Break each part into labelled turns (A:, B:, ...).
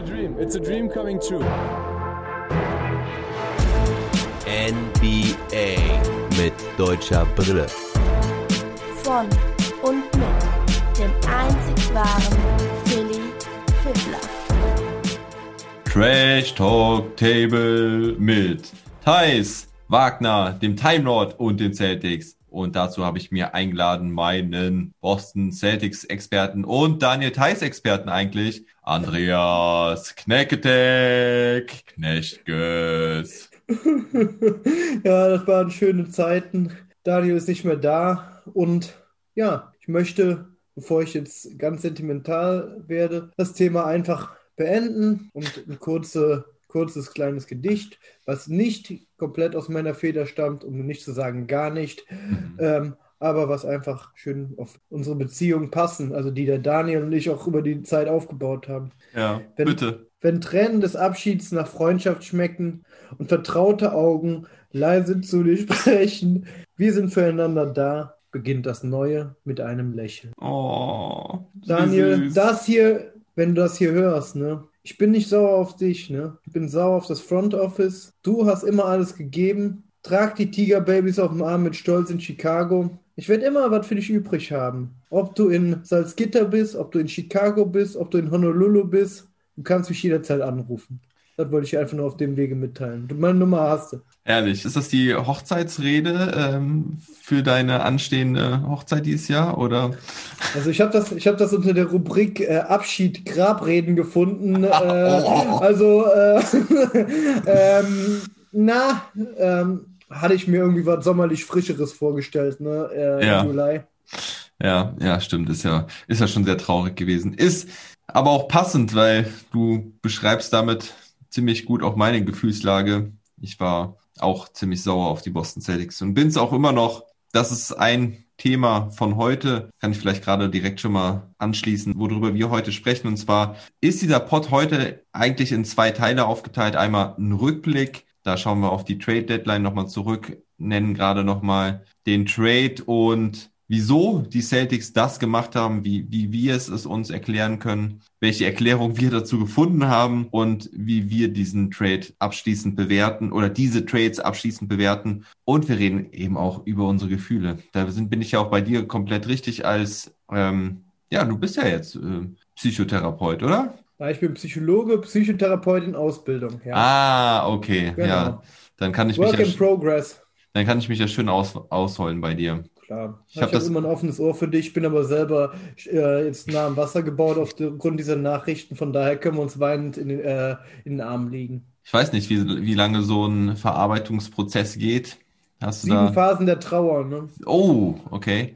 A: a dream. It's a dream coming true.
B: NBA mit deutscher Brille.
C: Von und mit dem einzig wahren Philly Fiddler.
D: Trash Talk Table mit Thais, Wagner, dem Time Lord und den Celtics. Und dazu habe ich mir eingeladen meinen Boston Celtics Experten und Daniel Theiss Experten eigentlich, Andreas Knecketek, Knechtges.
E: ja, das waren schöne Zeiten. Daniel ist nicht mehr da und ja, ich möchte, bevor ich jetzt ganz sentimental werde, das Thema einfach beenden und ein kurze, kurzes kleines Gedicht, was nicht komplett aus meiner Feder stammt, um nicht zu sagen gar nicht, mhm. ähm, aber was einfach schön auf unsere Beziehung passen, also die der Daniel und ich auch über die Zeit aufgebaut haben.
D: Ja, wenn, bitte.
E: Wenn Tränen des Abschieds nach Freundschaft schmecken und vertraute Augen leise zu dir sprechen, wir sind füreinander da, beginnt das Neue mit einem Lächeln.
D: Oh,
E: Daniel, süß. das hier wenn du das hier hörst, ne? Ich bin nicht sauer auf dich, ne? Ich bin sauer auf das Front Office. Du hast immer alles gegeben. Trag die Tiger Babys auf dem Arm mit Stolz in Chicago. Ich werde immer was für dich übrig haben. Ob du in Salzgitter bist, ob du in Chicago bist, ob du in Honolulu bist, du kannst mich jederzeit anrufen. Das wollte ich einfach nur auf dem Wege mitteilen. Du, meine Nummer hast du.
D: Ehrlich, ist das die Hochzeitsrede ähm, für deine anstehende Hochzeit dieses Jahr oder?
E: Also ich habe das, ich habe das unter der Rubrik äh, Abschied Grabreden gefunden. Äh, also äh, ähm, na, ähm, hatte ich mir irgendwie was sommerlich frischeres vorgestellt, ne? Äh,
D: ja. Juli. Ja, ja, stimmt, ist ja, ist ja schon sehr traurig gewesen. Ist aber auch passend, weil du beschreibst damit ziemlich gut auch meine Gefühlslage. Ich war auch ziemlich sauer auf die Boston Celtics und bin es auch immer noch. Das ist ein Thema von heute, kann ich vielleicht gerade direkt schon mal anschließen, worüber wir heute sprechen. Und zwar ist dieser Pod heute eigentlich in zwei Teile aufgeteilt. Einmal ein Rückblick, da schauen wir auf die Trade Deadline nochmal zurück, nennen gerade nochmal den Trade und wieso die Celtics das gemacht haben, wie, wie wir es, es uns erklären können, welche Erklärung wir dazu gefunden haben und wie wir diesen Trade abschließend bewerten oder diese Trades abschließend bewerten. Und wir reden eben auch über unsere Gefühle. Da sind, bin ich ja auch bei dir komplett richtig als, ähm, ja, du bist ja jetzt äh, Psychotherapeut, oder?
E: Ja, ich bin Psychologe, Psychotherapeut in Ausbildung.
D: Ja. Ah, okay, genau. ja. Dann kann ich
E: Work
D: mich
E: ja.
D: Dann kann ich mich ja schön aus, ausholen bei dir
E: klar. Ich, habe hab immer ein offenes Ohr für dich, bin aber selber äh, jetzt nah am Wasser gebaut aufgrund dieser Nachrichten. Von daher können wir uns weinend in den, äh, in den Armen liegen.
D: Ich weiß nicht, wie, wie lange so ein Verarbeitungsprozess geht. Hast
E: Sieben da... Phasen der Trauer, ne?
D: Oh, okay.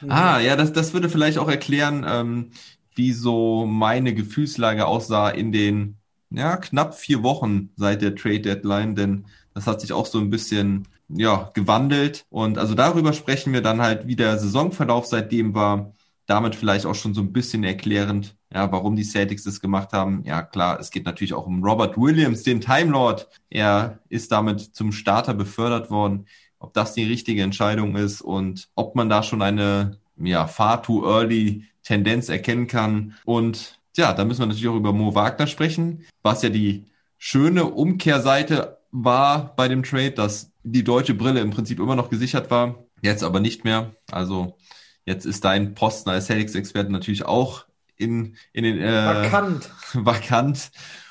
D: Mhm. Ah, ja, das, das würde vielleicht auch erklären, ähm, wie so meine Gefühlslage aussah in den ja, knapp vier Wochen seit der Trade Deadline, denn das hat sich auch so ein bisschen ja, gewandelt. Und also darüber sprechen wir dann halt, wie der Saisonverlauf seitdem war. Damit vielleicht auch schon so ein bisschen erklärend, ja, warum die Celtics das gemacht haben. Ja, klar, es geht natürlich auch um Robert Williams, den Time Lord. Er ist damit zum Starter befördert worden. Ob das die richtige Entscheidung ist und ob man da schon eine, ja, far too early Tendenz erkennen kann. Und ja, da müssen wir natürlich auch über Mo Wagner sprechen, was ja die schöne Umkehrseite war bei dem Trade, dass die deutsche Brille im Prinzip immer noch gesichert war, jetzt aber nicht mehr. Also jetzt ist dein Posten als Helix-Experte natürlich auch in, in den äh,
E: vakant.
D: vakant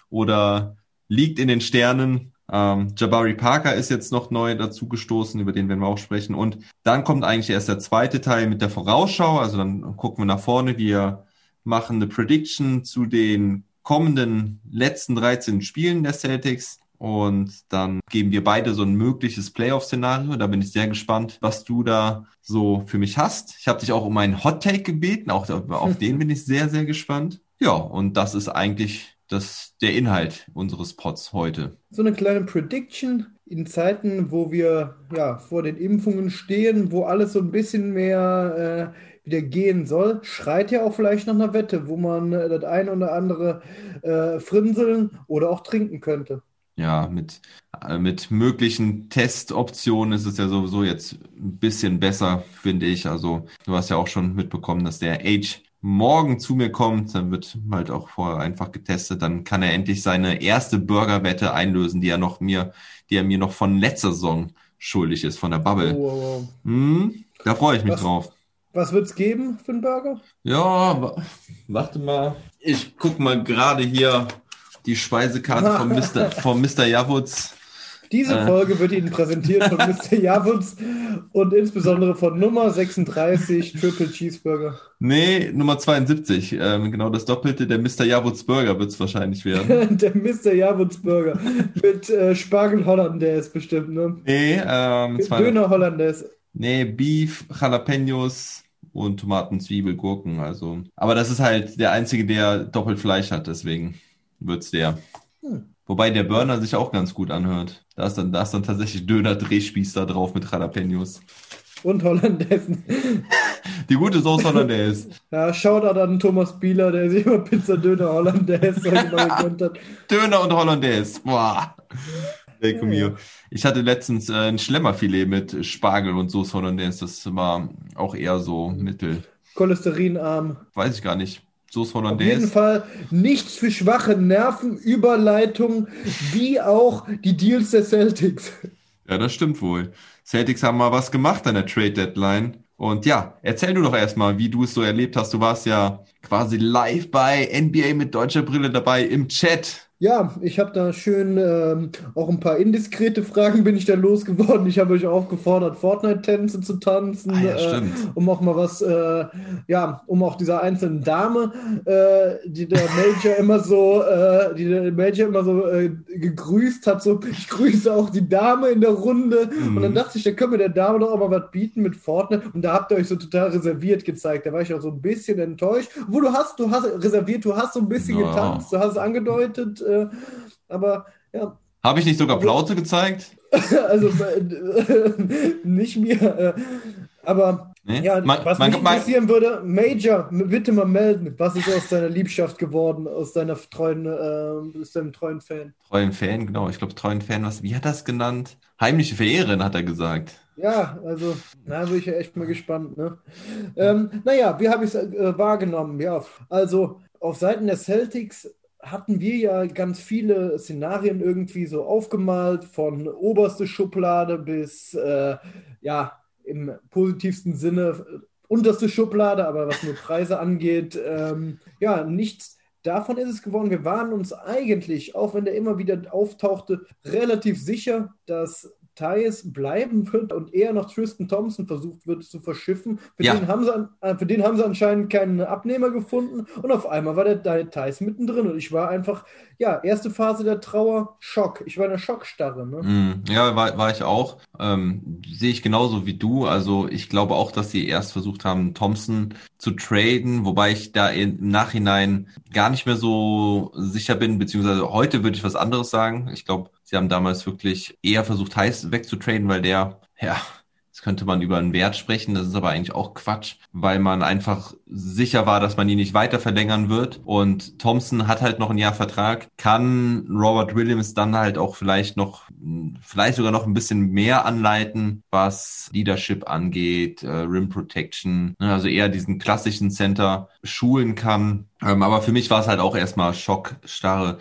D: oder liegt in den Sternen. Ähm, Jabari Parker ist jetzt noch neu dazugestoßen, über den werden wir auch sprechen. Und dann kommt eigentlich erst der zweite Teil mit der Vorausschau. Also dann gucken wir nach vorne. Wir machen eine Prediction zu den kommenden letzten 13 Spielen der Celtics. Und dann geben wir beide so ein mögliches Playoff-Szenario. Da bin ich sehr gespannt, was du da so für mich hast. Ich habe dich auch um einen Hot Take gebeten. Auch auf den bin ich sehr, sehr gespannt. Ja, und das ist eigentlich das, der Inhalt unseres Pods heute.
E: So eine kleine Prediction in Zeiten, wo wir ja vor den Impfungen stehen, wo alles so ein bisschen mehr äh, wieder gehen soll, schreit ja auch vielleicht nach einer Wette, wo man äh, das eine oder andere äh, frinseln oder auch trinken könnte
D: ja, mit, äh, mit möglichen Testoptionen ist es ja sowieso jetzt ein bisschen besser, finde ich. Also du hast ja auch schon mitbekommen, dass der Age morgen zu mir kommt, dann wird halt auch vorher einfach getestet, dann kann er endlich seine erste Burgerwette einlösen, die er noch mir, die er mir noch von letzter Saison schuldig ist, von der Bubble.
E: Oh, oh.
D: Hm, da freue ich mich
E: Was?
D: drauf.
E: Was wird's geben für einen Burger?
D: Ja, wa- warte mal. Ich guck mal gerade hier die Speisekarte von Mr. von Mr. Javutz.
E: Diese
D: Äh.
E: Folge wird Ihnen präsentiert von Mr. Javutz und insbesondere von Nummer 36 Triple Cheeseburger.
D: Nee, Nummer 72. Ähm, genau das Doppelte der Mr. Javutz Burger wird es wahrscheinlich werden.
E: Der Mr. Javutz Burger mit äh, Spargel Hollandaise bestimmt, ne?
D: Nee, ähm, zwei,
E: Döner Hollandaise.
D: nee, Beef, Jalapenos und Tomaten, Zwiebel, Gurken. Also, aber das ist halt der einzige, der doppelt Fleisch hat, deswegen wird's der.
E: Hm.
D: Wobei der Burner sich auch ganz gut anhört. Da ist dann, da ist dann tatsächlich Döner-Drehspieß da drauf mit Jalapenos.
E: Und Hollandaise.
D: Die gute Soße Hollandaise.
E: Ja, Shoutout an Thomas Bieler, der sich immer Pizza Döner Hollandaise gegönnt hat.
D: Döner und Hollandaise. Boah. Lecker mir. Ich hatte letztens äh, ein Schlemmerfilet mit Spargel und Soße Hollandaise. Das war auch eher so mittel.
E: Cholesterinarm.
D: Weiß ich gar nicht. Soße
E: Auf jeden
D: Hollandaise.
E: Fall nichts für schwache Nerven, Überleitung, wie auch die Deals der Celtics.
D: Ja, das stimmt wohl. Celtics haben mal was gemacht an der Trade Deadline. Und ja, erzähl du doch erstmal, wie du es so erlebt hast. Du warst ja quasi live bei NBA mit deutscher Brille dabei im Chat.
E: Ja, ich habe da schön ähm, auch ein paar indiskrete Fragen bin ich da losgeworden. Ich habe euch aufgefordert, Fortnite-Tänze zu tanzen,
D: Ah, ja,
E: äh, um auch mal was, äh, ja, um auch dieser einzelnen Dame, äh, die der Major immer so, äh, die der Major immer so äh, gegrüßt hat, so, ich grüße auch die Dame in der Runde. Und dann
D: Mhm.
E: dachte ich, da können wir der Dame doch auch mal was bieten mit Fortnite. Und da habt ihr euch so total reserviert gezeigt. Da war ich auch so ein bisschen enttäuscht. Wo du hast, du hast reserviert, du hast so ein bisschen
D: Ja.
E: getanzt, du hast es angedeutet, äh, aber ja,
D: Habe ich nicht sogar Plauze gezeigt?
E: also äh, nicht mir. Äh, aber
D: Nee?
E: ja,
D: Man-
E: was
D: man-
E: mich interessieren würde, Major, bitte mal melden, was ist aus deiner Liebschaft geworden, aus deiner treuen, äh, aus deinem treuen Fan?
D: Treuen Fan, genau. Ich glaube, treuen Fan, was, wie hat das genannt? Heimliche Verehrerin, hat er gesagt.
E: Ja, also, na, bin ich ja echt mal gespannt, ne? Ähm, naja, wie habe ich es äh, wahrgenommen? Ja, also auf Seiten der Celtics hatten wir ja ganz viele Szenarien irgendwie so aufgemalt, von oberste Schublade bis, äh, ja, im positivsten Sinne äh, unterste Schublade, aber was nur Preise angeht, ähm, ja, nichts davon ist es geworden. Wir waren uns eigentlich, auch wenn der immer wieder auftauchte, relativ sicher, dass Thais bleiben wird und eher noch Tristan Thompson versucht wird zu verschiffen. Für,
D: Ja.
E: den, haben sie, an- äh, für den haben sie anscheinend keinen Abnehmer gefunden und auf einmal war der, der Thais mittendrin und ich war einfach, ja, erste Phase der Trauer, Schock. Ich war in der Schockstarre. Ne?
D: Mm, Ja, war, war ich auch. Ähm, sehe ich genauso wie du. Also ich glaube auch, dass sie erst versucht haben, Thompson zu traden, wobei ich da im Nachhinein gar nicht mehr so sicher bin, beziehungsweise heute würde ich was anderes sagen. Ich glaube, sie haben damals wirklich eher versucht, heiß wegzutraden, weil der, ja, jetzt könnte man über einen Wert sprechen, das ist aber eigentlich auch Quatsch, weil man einfach sicher war, dass man ihn nicht weiter verlängern wird. Und Thompson hat halt noch ein Jahr Vertrag, kann Robert Williams dann halt auch vielleicht noch, vielleicht sogar noch ein bisschen mehr anleiten, was Leadership angeht, äh, Rim Protection, ne, also eher diesen klassischen Center schulen kann. Ähm, aber für mich war es halt auch erstmal Schockstarre.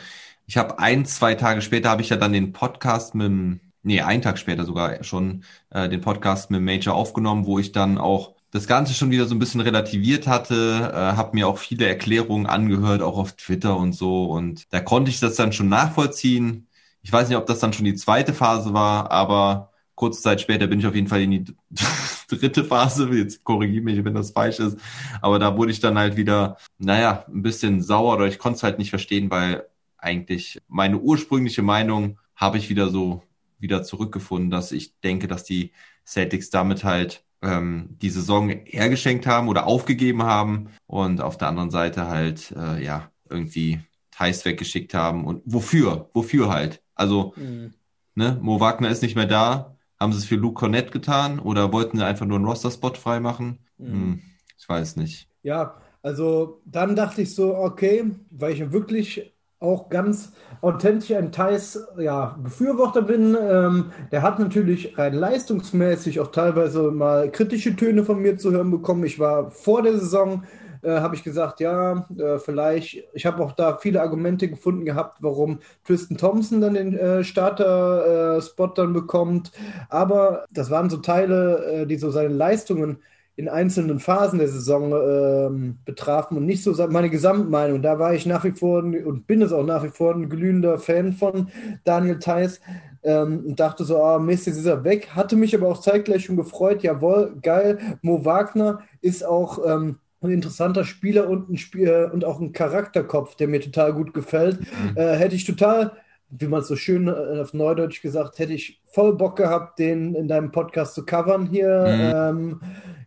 D: Ich habe ein, zwei Tage später habe ich ja dann den Podcast mit dem, nee, einen Tag später sogar schon äh, den Podcast mit dem Major aufgenommen, wo ich dann auch das Ganze schon wieder so ein bisschen relativiert hatte, äh, habe mir auch viele Erklärungen angehört, auch auf Twitter und so. Und da konnte ich das dann schon nachvollziehen. Ich weiß nicht, ob das dann schon die zweite Phase war, aber kurze Zeit später bin ich auf jeden Fall in die dritte Phase. Jetzt korrigiere mich, wenn das falsch ist. Aber da wurde ich dann halt wieder, naja, ein bisschen sauer oder ich konnte es halt nicht verstehen, weil eigentlich meine ursprüngliche Meinung habe ich wieder so wieder zurückgefunden, dass ich denke, dass die Celtics damit halt ähm, die Saison hergeschenkt haben oder aufgegeben haben und auf der anderen Seite halt äh, ja irgendwie Thais weggeschickt haben und wofür? Wofür halt? Also
E: Mhm.
D: ne, Mo Wagner ist nicht mehr da. Haben sie es für Luke Cornett getan oder wollten sie einfach nur einen Roster-Spot freimachen?
E: Mhm.
D: Hm, ich weiß nicht.
E: Ja, also dann dachte ich so, okay, weil ich ja wirklich auch ganz authentisch ein Thais ja, Befürworter bin. Ähm, der hat natürlich rein leistungsmäßig auch teilweise mal kritische Töne von mir zu hören bekommen. Ich war vor der Saison äh, habe ich gesagt, ja, äh, vielleicht. Ich habe auch da viele Argumente gefunden gehabt, warum Tristan Thompson dann den äh, Starter-Spot dann bekommt. Aber das waren so Teile, äh, die so seine Leistungen in einzelnen Phasen der Saison ähm, betrafen und nicht so meine Gesamtmeinung. Da war ich nach wie vor und bin es auch nach wie vor ein glühender Fan von Daniel Theiss ähm, und dachte so, ah, Mist, jetzt ist er weg. Hatte mich aber auch zeitgleich schon gefreut. Jawohl, geil. Mo Wagner ist auch ähm, ein interessanter Spieler und, ein Spiel, äh, und auch ein Charakterkopf, der mir total gut gefällt. Mhm. Äh, hätte ich total wie man so schön äh, auf Neudeutsch gesagt, hätte ich voll Bock gehabt, den in deinem Podcast zu covern hier. Mhm. Ähm,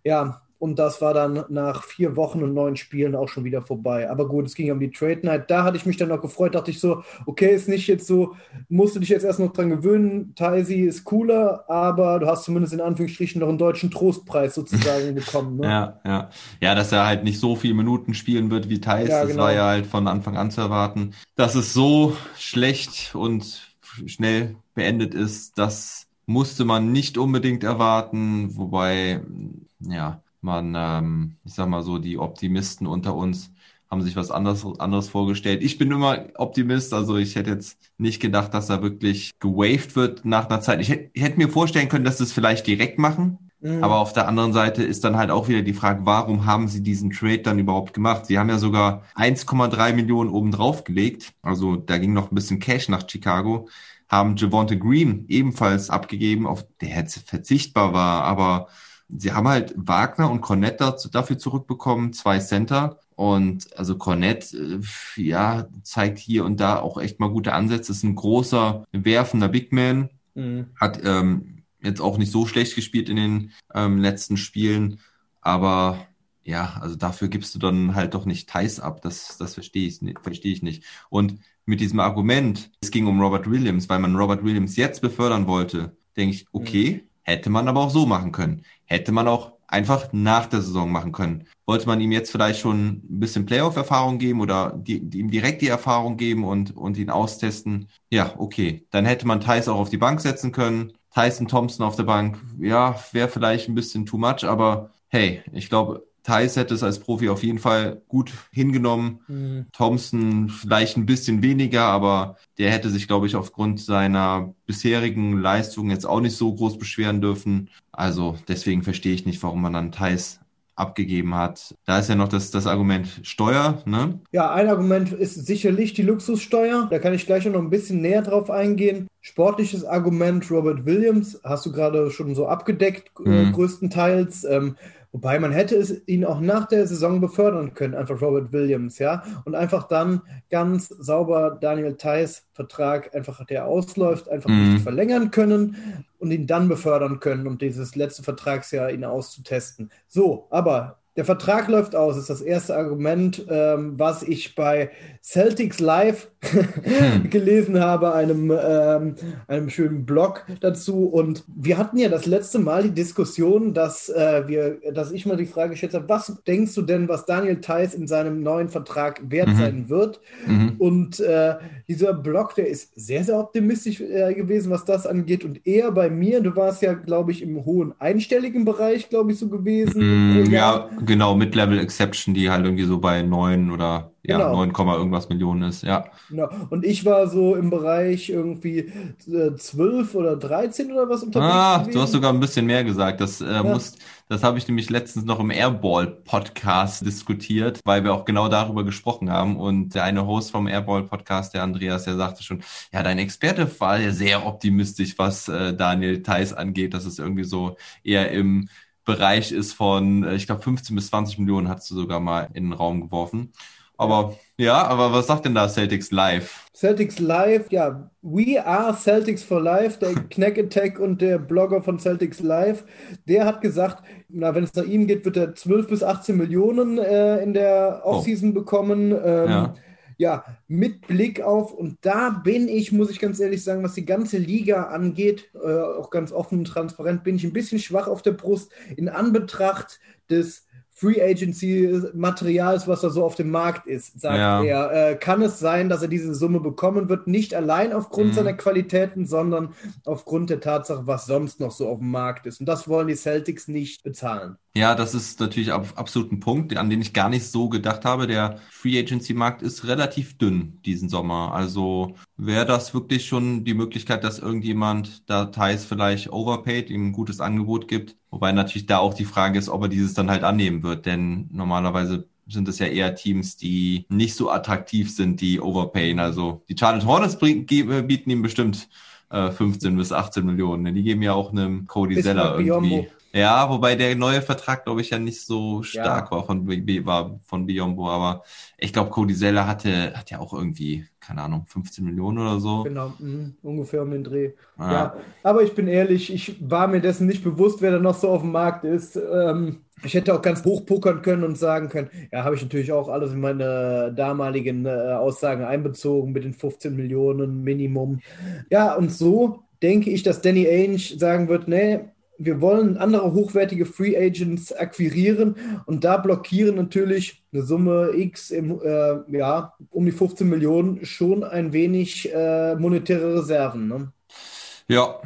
E: ja, und das war dann nach vier Wochen und neun Spielen auch schon wieder vorbei. Aber gut, es ging um die Trade Night. Da hatte ich mich dann noch gefreut, dachte ich so, okay, ist nicht jetzt so, musst du dich jetzt erst noch dran gewöhnen. Taisi ist cooler, aber du hast zumindest in Anführungsstrichen noch einen deutschen Trostpreis sozusagen bekommen. Ne?
D: Ja, ja. Ja, dass er halt nicht so viele Minuten spielen wird wie Thais, ja, das genau. war ja halt von Anfang an zu erwarten. Dass es so schlecht und schnell beendet ist, das musste man nicht unbedingt erwarten, wobei, ja, man, ähm, ich sag mal so, die Optimisten unter uns haben sich was anderes, anderes vorgestellt. Ich bin immer Optimist, also ich hätte jetzt nicht gedacht, dass er wirklich gewaved wird nach einer Zeit. Ich hätte, ich hätte mir vorstellen können, dass sie es vielleicht direkt machen. Mhm. Aber auf der anderen Seite ist dann halt auch wieder die Frage, warum haben sie diesen Trade dann überhaupt gemacht? Sie haben ja sogar 1,3 Millionen oben drauf gelegt. Also da ging noch ein bisschen Cash nach Chicago. Haben Javonte Green ebenfalls abgegeben, auf der jetzt verzichtbar war, aber sie haben halt Wagner und Cornett dazu, dafür zurückbekommen, zwei Center. Und also Cornett, äh, ja, zeigt hier und da auch echt mal gute Ansätze. Ist ein großer, werfender Big Man. Mhm. Hat ähm, jetzt auch nicht so schlecht gespielt in den ähm, letzten Spielen. Aber ja, also dafür gibst du dann halt doch nicht Thais ab. Das, das verstehe ich, verstehe ich nicht. Und mit diesem Argument, es ging um Robert Williams, weil man Robert Williams jetzt befördern wollte, denke ich, okay, mhm. hätte man aber auch so machen können. Hätte man auch einfach nach der Saison machen können. Wollte man ihm jetzt vielleicht schon ein bisschen Playoff-Erfahrung geben oder die, die, ihm direkt die Erfahrung geben und, und ihn austesten? Ja, okay. Dann hätte man Thais auch auf die Bank setzen können. Tyson Thompson auf der Bank, ja, wäre vielleicht ein bisschen too much, aber hey, ich glaube, Thais hätte es als Profi auf jeden Fall gut hingenommen. Mhm. Thompson vielleicht ein bisschen weniger, aber der hätte sich, glaube ich, aufgrund seiner bisherigen Leistung jetzt auch nicht so groß beschweren dürfen. Also deswegen verstehe ich nicht, warum man dann Thais abgegeben hat. Da ist ja noch das, das Argument Steuer, ne?
E: Ja, ein Argument ist sicherlich die Luxussteuer. Da kann ich gleich noch ein bisschen näher drauf eingehen. Sportliches Argument Robert Williams hast du gerade schon so abgedeckt, äh, mhm. größtenteils. Ähm, Wobei man hätte es ihn auch nach der Saison befördern können, einfach Robert Williams, ja, und einfach dann ganz sauber Daniel Theiss Vertrag einfach, der ausläuft, einfach mhm. nicht verlängern können und ihn dann befördern können, um dieses letzte Vertragsjahr ihn auszutesten. So, aber der Vertrag läuft aus, ist das erste Argument, ähm, was ich bei Celtics Live hm. gelesen habe, einem, ähm, einem schönen Blog dazu. Und wir hatten ja das letzte Mal die Diskussion, dass, äh, wir, dass ich mal die Frage gestellt habe, was denkst du denn, was Daniel Theiss in seinem neuen Vertrag wert mhm. sein wird? Mhm. Und äh, dieser Blog, der ist sehr, sehr optimistisch äh, gewesen, was das angeht. Und eher bei mir, du warst ja, glaube ich, im hohen einstelligen Bereich, glaube ich, so gewesen.
D: Mhm, ja, genau, mit Level Exception, die halt irgendwie so bei neun oder ja, genau. 9, irgendwas Millionen ist, ja.
E: Genau. Und ich war so im Bereich irgendwie äh, 12 oder 13 oder was
D: unterwegs. Ah, gewesen. du hast sogar ein bisschen mehr gesagt. Das äh, ja. muss, das habe ich nämlich letztens noch im Airball-Podcast diskutiert, weil wir auch genau darüber gesprochen haben. Und der eine Host vom Airball-Podcast, der Andreas, der sagte schon, ja, dein Experte war ja sehr optimistisch, was äh, Daniel Theiss angeht. Das ist irgendwie so eher im Bereich ist von, äh, ich glaube, 15 bis 20 Millionen hast du sogar mal in den Raum geworfen. Aber ja, aber was sagt denn da Celtics Live?
E: Celtics Live, ja, We Are Celtics for Life, der Knack Attack und der Blogger von Celtics Live, der hat gesagt, na, wenn es nach ihm geht, wird er 12 bis 18 Millionen äh, in der oh. Offseason oh. bekommen. Ähm, ja. ja, mit Blick auf, und da bin ich, muss ich ganz ehrlich sagen, was die ganze Liga angeht, äh, auch ganz offen und transparent, bin ich ein bisschen schwach auf der Brust in Anbetracht des Free Agency Materials, was da so auf dem Markt ist, sagt ja. er. Äh, kann es sein, dass er diese Summe bekommen wird, nicht allein aufgrund mhm. seiner Qualitäten, sondern aufgrund der Tatsache, was sonst noch so auf dem Markt ist. Und das wollen die Celtics nicht bezahlen.
D: Ja, das ist natürlich ab, absolut ein Punkt, an den ich gar nicht so gedacht habe. Der Free Agency Markt ist relativ dünn diesen Sommer. Also wäre das wirklich schon die Möglichkeit, dass irgendjemand da Thais vielleicht overpaid, ihm ein gutes Angebot gibt. Wobei natürlich da auch die Frage ist, ob er dieses dann halt annehmen wird. Denn normalerweise sind es ja eher Teams, die nicht so attraktiv sind, die overpayen. Also die Charlotte Hornets bieten ihm bestimmt äh, 15 bis 18 Millionen. Die geben ja auch einem Cody Zeller irgendwie. Ja, wobei der neue Vertrag, glaube ich, ja nicht so stark ja. war von, war von Biombo, aber ich glaube, Cody Zeller hatte, hat ja auch irgendwie, keine Ahnung, 15 Millionen oder so.
E: Genau, mh, ungefähr um den Dreh. Ah. Ja, aber ich bin ehrlich, ich war mir dessen nicht bewusst, wer da noch so auf dem Markt ist. Ähm, ich hätte auch ganz hoch pokern können und sagen können, ja, habe ich natürlich auch alles in meine damaligen äh, Aussagen einbezogen mit den 15 Millionen Minimum. Ja, und so denke ich, dass Danny Ainge sagen wird, nee, wir wollen andere hochwertige Free Agents akquirieren und da blockieren natürlich eine Summe X im, äh, ja, um die 15 Millionen schon ein wenig äh, monetäre Reserven. Ne?
D: Ja,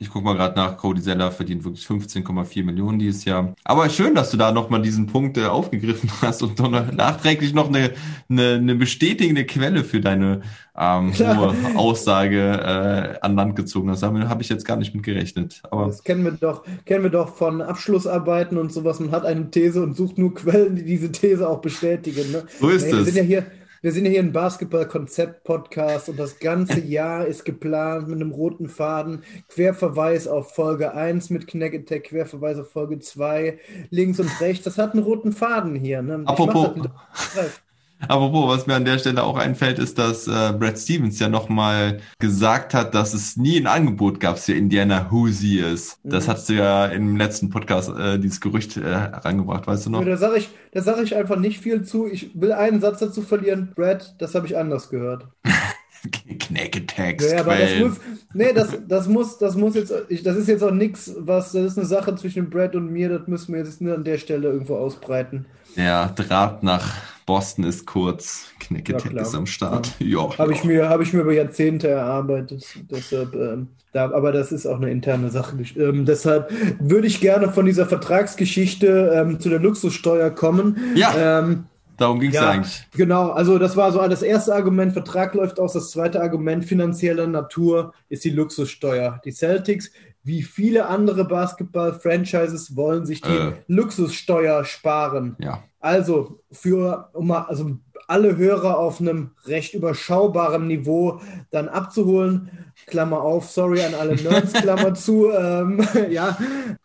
D: ich gucke mal gerade nach, Cody Zeller verdient wirklich 15,4 Millionen dieses Jahr. Aber schön, dass du da nochmal diesen Punkt äh, aufgegriffen hast und noch nachträglich noch eine, eine, eine bestätigende Quelle für deine ähm, hohe Aussage äh, an Land gezogen hast. Damit habe ich jetzt gar nicht mit gerechnet. Aber
E: das kennen wir doch, kennen wir doch von Abschlussarbeiten und sowas. Man hat eine These und sucht nur Quellen, die diese These auch bestätigen. Ne?
D: So ist
E: nee,
D: es.
E: Wir sind ja hier, wir sind hier ein Basketball-Konzept-Podcast und das ganze Jahr ist geplant mit einem roten Faden. Querverweis auf Folge 1 mit Knack Querverweis auf Folge 2, links und rechts. Das hat einen roten Faden hier. Ne?
D: Apropos. Apropos, was mir an der Stelle auch einfällt, ist, dass äh, Brad Stevens ja nochmal gesagt hat, dass es nie ein Angebot gab für Indiana Hoosiers. Das mhm. hast du ja im letzten Podcast äh, dieses Gerücht äh, herangebracht, weißt du noch?
E: Ja, da sage ich, da sag ich einfach nicht viel zu. Ich will einen Satz dazu verlieren. Brad, das habe ich anders gehört.
D: Knäcketext.
E: Ja, aber das muss, nee, das, das muss, das muss jetzt, ich, das ist jetzt auch nichts, was, das ist eine Sache zwischen Brad und mir, das müssen wir jetzt nur an der Stelle irgendwo ausbreiten.
D: Der Draht nach Boston ist kurz, Knicketeck ja, ist am Start.
E: Ja. ja Habe ich, mir, hab ich mir über Jahrzehnte erarbeitet. Deshalb, ähm, da, aber das ist auch eine interne Sache. Ähm, deshalb würde ich gerne von dieser Vertragsgeschichte ähm, zu der Luxussteuer kommen.
D: Ja. Ähm, Darum ging es ja, eigentlich.
E: Genau, also das war so das erste Argument, Vertrag läuft aus. Das zweite Argument, finanzieller Natur, ist die Luxussteuer. Die Celtics, wie viele andere Basketball-Franchises, wollen sich die äh. Luxussteuer sparen.
D: Ja.
E: Also für um mal, also alle Hörer auf einem recht überschaubaren Niveau dann abzuholen. Klammer auf, sorry an alle Nerds, Klammer zu. Ähm, ja,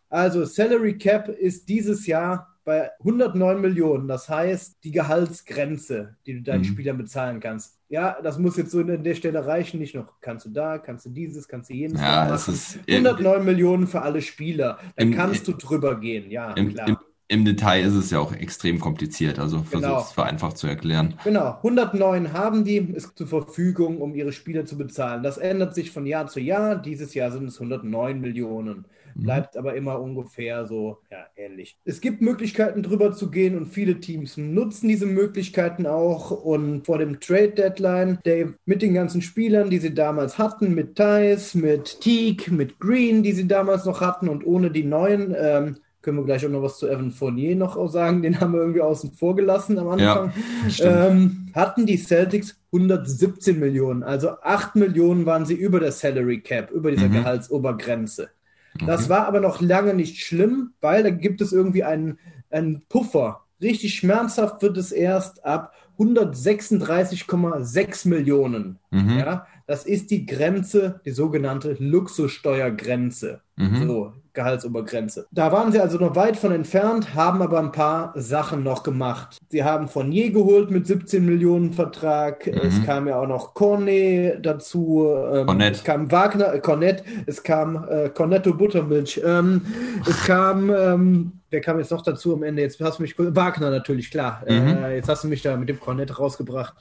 E: also Salary Cap ist dieses Jahr bei 109 Millionen. Das heißt, die Gehaltsgrenze, die du deinen mhm. Spielern bezahlen kannst. Ja, das muss jetzt so an der Stelle reichen. Nicht noch, kannst du da, kannst du dieses, kannst du jenes.
D: Ja, das ist
E: 109 im, Millionen für alle Spieler. Dann im, kannst du drüber gehen. Ja,
D: im, klar im Detail ist es ja auch extrem kompliziert, also versuch genau. es vereinfacht zu erklären.
E: Genau, 109 haben die ist zur Verfügung, um ihre Spieler zu bezahlen. Das ändert sich von Jahr zu Jahr. Dieses Jahr sind es 109 Millionen. Mhm. Bleibt aber immer ungefähr so ja, ähnlich. Es gibt Möglichkeiten drüber zu gehen und viele Teams nutzen diese Möglichkeiten auch. Und vor dem Trade Deadline, Dave, mit den ganzen Spielern, die sie damals hatten, mit Thais, mit Teague, mit Green, die sie damals noch hatten und ohne die neuen, ähm, können wir gleich auch noch was zu Evan Fournier noch sagen. Den haben wir irgendwie außen vor gelassen am Anfang. Ja, ähm, hatten die Celtics 117 Millionen. Also 8 Millionen waren sie über der Salary Cap, über dieser mhm. Gehaltsobergrenze. Das mhm. war aber noch lange nicht schlimm, weil da gibt es irgendwie einen, einen Puffer. Richtig schmerzhaft wird es erst ab 136,6 Millionen. Mhm. Ja, das ist die Grenze, die sogenannte Luxussteuergrenze. Mhm. So, Gehaltsobergrenze. Da waren sie also noch weit von entfernt, haben aber ein paar Sachen noch gemacht. Sie haben Fournier geholt mit 17 Millionen Vertrag. Mhm. Es kam ja auch noch Cornet dazu.
D: Ähm, Cornet.
E: Es kam Wagner, äh, Cornet. Es kam äh, Cornetto Buttermilch. Ähm, es kam, ähm, wer kam jetzt noch dazu am Ende? Jetzt hast du mich, Wagner natürlich, klar. Mhm. Äh, jetzt hast du mich da mit dem Cornet rausgebracht.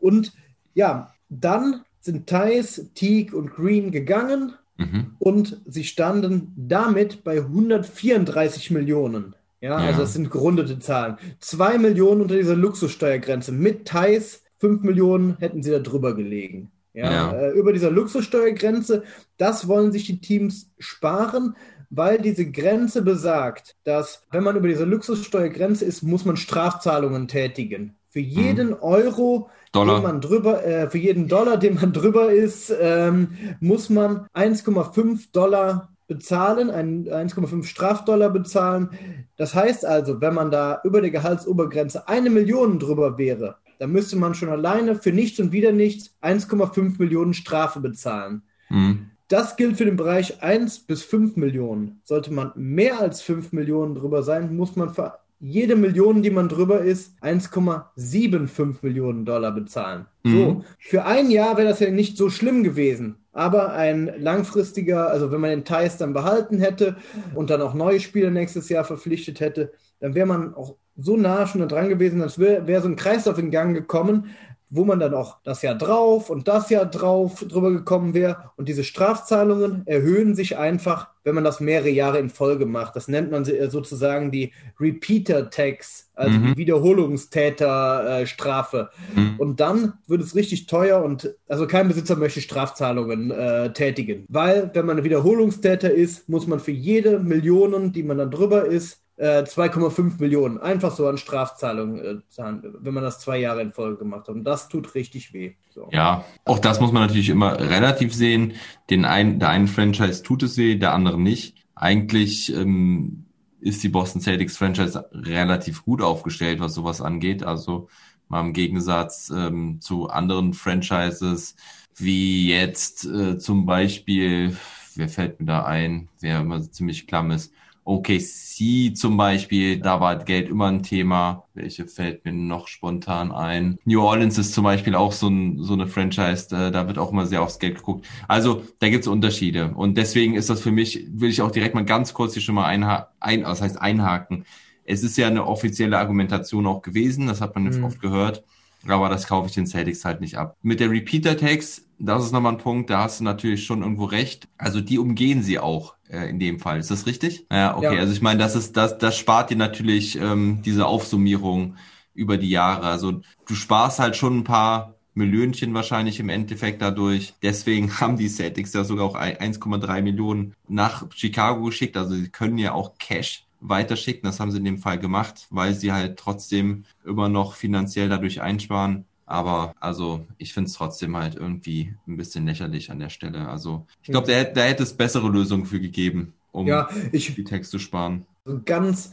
E: Und ja, dann sind Thais, Teague und Green gegangen Mhm. Und sie standen damit bei 134 Millionen. Ja, ja, also das sind gerundete Zahlen. Zwei Millionen unter dieser Luxussteuergrenze. Mit Thais 5 Millionen hätten sie da drüber gelegen. Ja, ja. Äh, über dieser Luxussteuergrenze, das wollen sich die Teams sparen, weil diese Grenze besagt, dass wenn man über diese Luxussteuergrenze ist, muss man Strafzahlungen tätigen. Für jeden Euro,
D: Dollar.
E: man drüber, äh, für jeden Dollar, den man drüber ist, ähm, muss man 1,5 Dollar bezahlen, ein 1,5 Strafdollar bezahlen. Das heißt also, wenn man da über der Gehaltsobergrenze eine Million drüber wäre, dann müsste man schon alleine für nichts und wieder nichts 1,5 Millionen Strafe bezahlen.
D: Mhm.
E: Das gilt für den Bereich 1 bis 5 Millionen. Sollte man mehr als 5 Millionen drüber sein, muss man jede Million, die man drüber ist, 1,75 Millionen Dollar bezahlen.
D: Mhm.
E: So, für ein Jahr wäre das ja nicht so schlimm gewesen. Aber ein langfristiger, also wenn man den Thais dann behalten hätte und dann auch neue Spieler nächstes Jahr verpflichtet hätte, dann wäre man auch so nah schon da dran gewesen, als wäre wär so ein Kreislauf in Gang gekommen, wo man dann auch das Jahr drauf und das Jahr drauf drüber gekommen wäre. Und diese Strafzahlungen erhöhen sich einfach, wenn man das mehrere Jahre in Folge macht. Das nennt man äh, sozusagen die Repeater Tax, also
D: Mhm.
E: die Wiederholungstäterstrafe.
D: Mhm.
E: Und dann wird es richtig teuer und also kein Besitzer möchte Strafzahlungen äh, tätigen. Weil, wenn man ein Wiederholungstäter ist, muss man für jede Million, die man dann drüber ist, äh, 2,5 Millionen einfach so an Strafzahlungen äh, zahlen, wenn man das zwei Jahre in Folge gemacht hat. Und das tut richtig weh. So.
D: Ja, auch das muss man natürlich immer relativ sehen. Den einen, der einen Franchise tut es weh, der andere nicht. Eigentlich ähm, ist die Boston Celtics Franchise relativ gut aufgestellt, was sowas angeht. Also mal im Gegensatz ähm, zu anderen Franchises, wie jetzt äh, zum Beispiel, wer fällt mir da ein, wer immer ziemlich klamm ist, OKC zum Beispiel, da war Geld immer ein Thema. Welche fällt mir noch spontan ein? New Orleans ist zum Beispiel auch so, ein, so eine Franchise, da, da wird auch immer sehr aufs Geld geguckt. Also da gibt's Unterschiede. Und deswegen ist das für mich, will ich auch direkt mal ganz kurz hier schon mal einha ein, was heißt einhaken. Es ist ja eine offizielle Argumentation auch gewesen, das hat man jetzt
E: Mhm.
D: oft gehört. Aber das kaufe ich den Celtics halt nicht ab. Mit der Repeater-Tags, das ist nochmal ein Punkt, da hast du natürlich schon irgendwo recht. Also die umgehen sie auch äh, in dem Fall. Ist das richtig? Ja, okay.
E: Ja.
D: Also ich meine, das ist, das, das spart dir natürlich ähm, diese Aufsummierung über die Jahre. Also du sparst halt schon ein paar Millionchen wahrscheinlich im Endeffekt dadurch. Deswegen haben die Celtics ja sogar auch ein- 1,3 Millionen nach Chicago geschickt. Also sie können ja auch Cash weiterschicken. Das haben sie in dem Fall gemacht, weil sie halt trotzdem immer noch finanziell dadurch einsparen. Aber also ich finde es trotzdem halt irgendwie ein bisschen lächerlich an der Stelle. Also ich glaube, da, hätte- da hätte es bessere Lösungen für gegeben, um
E: Ja, ich
D: die Text zu sparen.
E: so ganz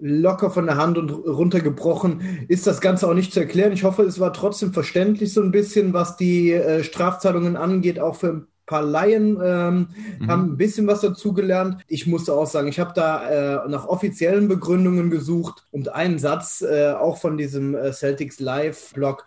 E: locker von der Hand und runtergebrochen ist das Ganze auch nicht zu erklären. Ich hoffe, es war trotzdem verständlich so ein bisschen, was die äh, Strafzahlungen angeht, auch für ein paar Laien ähm,
D: Mhm.
E: haben ein bisschen was dazugelernt. Ich musste auch sagen, ich habe da äh, nach offiziellen Begründungen gesucht und einen Satz äh, auch von diesem äh, Celtics Live-Blog,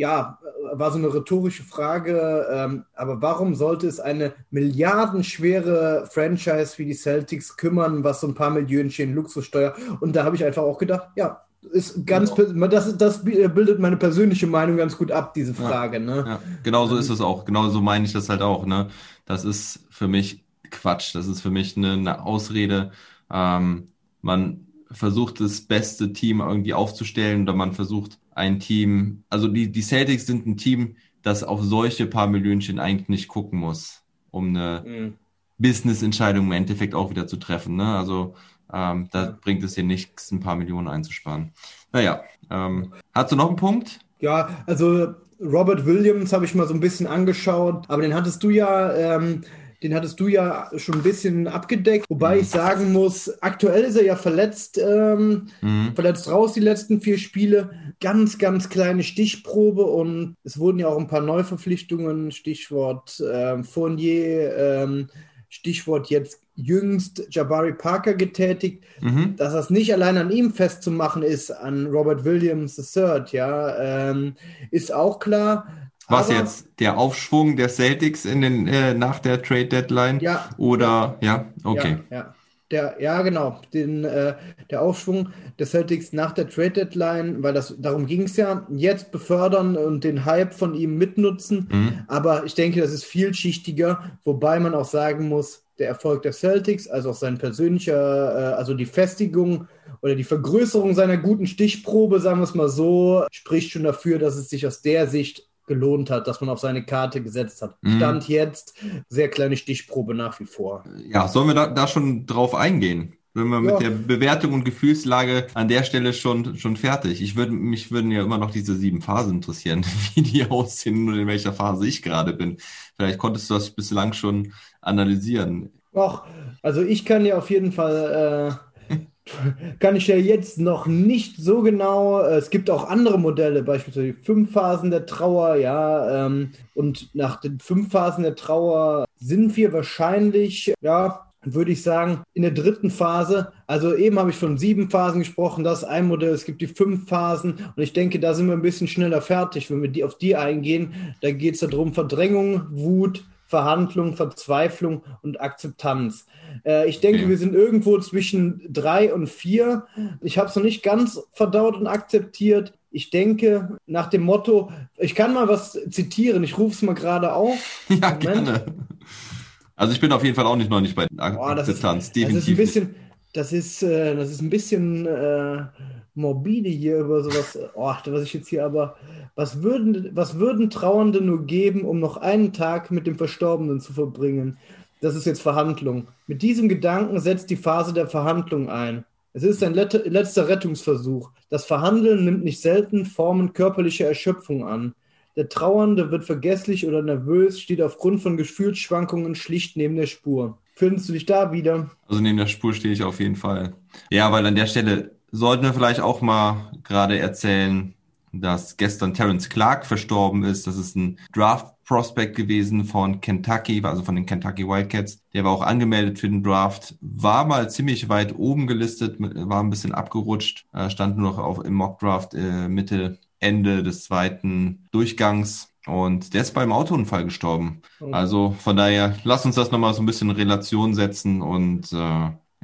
E: ja, war so eine rhetorische Frage, ähm, aber warum sollte es eine milliardenschwere Franchise wie die Celtics kümmern, was so ein paar Millionchen Luxussteuer? Und da habe ich einfach auch gedacht, ja, ist ganz, das, das bildet meine persönliche Meinung ganz gut ab, diese Frage. Ne?
D: Ja, genau so ist es auch. Genau so meine ich das halt auch. Ne? Das ist für mich Quatsch. Das ist für mich eine, eine Ausrede. Ähm, man versucht das beste Team irgendwie aufzustellen oder man versucht ein Team, also die, die Celtics sind ein Team, das auf solche paar Millionchen eigentlich nicht gucken muss, um eine
E: Mhm.
D: Business-Entscheidung im Endeffekt auch wieder zu treffen. Ne? Also ähm, da
E: Ja.
D: bringt es dir nichts, ein paar Millionen einzusparen. Naja, ähm, hast du noch einen Punkt?
E: Ja, also Robert Williams habe ich mal so ein bisschen angeschaut, aber den hattest du ja, ähm, den hattest du ja schon ein bisschen abgedeckt. Wobei ich sagen muss, aktuell ist er ja verletzt, ähm,
D: Mhm.
E: verletzt raus die letzten vier Spiele. Ganz, ganz kleine Stichprobe und es wurden ja auch ein paar Neuverpflichtungen, Stichwort ähm, Fournier, ähm, Stichwort jetzt jüngst Jabari Parker getätigt
D: Mhm.
E: dass das nicht allein an ihm festzumachen ist, an Robert Williams III, ja, ähm, ist auch klar.
D: Was
E: Aber-
D: jetzt? Der Aufschwung der Celtics in den, äh, nach der Trade Deadline?
E: Ja.
D: Oder, ja, okay.
E: Ja, ja. Der, ja, genau. Den, äh, der Aufschwung der Celtics nach der Trade Deadline, weil das darum ging es ja, jetzt befördern und den Hype von ihm mitnutzen.
D: Mhm.
E: Aber ich denke, das ist vielschichtiger, wobei man auch sagen muss, der Erfolg der Celtics, also auch sein persönlicher, äh, also die Festigung oder die Vergrößerung seiner guten Stichprobe, sagen wir es mal so, spricht schon dafür, dass es sich aus der Sicht gelohnt hat, dass man auf seine Karte gesetzt hat.
D: Mhm.
E: Stand jetzt, sehr kleine Stichprobe nach wie vor.
D: Ja, sollen wir da, da schon drauf eingehen? Wenn wir
E: Ja.
D: mit der Bewertung und Gefühlslage an der Stelle schon, schon fertig. Ich würde, mich würden ja immer noch diese sieben Phasen interessieren, wie die aussehen und in welcher Phase ich gerade bin. Vielleicht konntest du das bislang schon analysieren.
E: Ach, also ich kann ja auf jeden Fall, äh, kann ich ja jetzt noch nicht so genau, äh, es gibt auch andere Modelle, beispielsweise die fünf Phasen der Trauer, ja, ähm, und nach den fünf Phasen der Trauer sind wir wahrscheinlich, ja, würde ich sagen, in der dritten Phase. Also eben habe ich von sieben Phasen gesprochen, das ist ein Modell, es gibt die fünf Phasen und ich denke, da sind wir ein bisschen schneller fertig, wenn wir die, auf die eingehen. Da geht es darum, Verdrängung, Wut, Verhandlung, Verzweiflung und Akzeptanz. Äh, ich denke, wir sind irgendwo zwischen drei und vier. Ich habe es noch nicht ganz verdaut und akzeptiert. Ich denke, nach dem Motto, ich kann mal was zitieren, ich rufe es mal gerade auf.
D: Ja,
E: Moment.
D: gerne. Also ich bin auf jeden Fall auch nicht noch nicht bei Ak
E: Boah, das ist,
D: Akzeptanz,
E: das ist ein
D: definitiv.
E: bisschen, das ist, äh, das ist ein bisschen äh, morbide hier über sowas. Oh, was ich jetzt hier aber, was würden, was würden Trauernde nur geben, um noch einen Tag mit dem Verstorbenen zu verbringen? Das ist jetzt Verhandlung. Mit diesem Gedanken setzt die Phase der Verhandlung ein. Es ist ein let letzter Rettungsversuch. Das Verhandeln nimmt nicht selten Formen körperlicher Erschöpfung an. Der Trauernde wird vergesslich oder nervös, steht aufgrund von Gefühlsschwankungen schlicht neben der Spur. Findest du dich da wieder?
D: Also neben der Spur stehe ich auf jeden Fall. Ja, weil an der Stelle sollten wir vielleicht auch mal gerade erzählen, dass gestern Terence Clark verstorben ist. Das ist ein Draft Prospect gewesen von Kentucky, also von den Kentucky Wildcats. Der war auch angemeldet für den Draft, war mal ziemlich weit oben gelistet, war ein bisschen abgerutscht, äh, stand nur noch auf, im Mock Draft äh, Mitte, Ende des zweiten Durchgangs. Und der ist beim Autounfall gestorben. Also von daher, lass uns das nochmal so ein bisschen in Relation setzen und äh,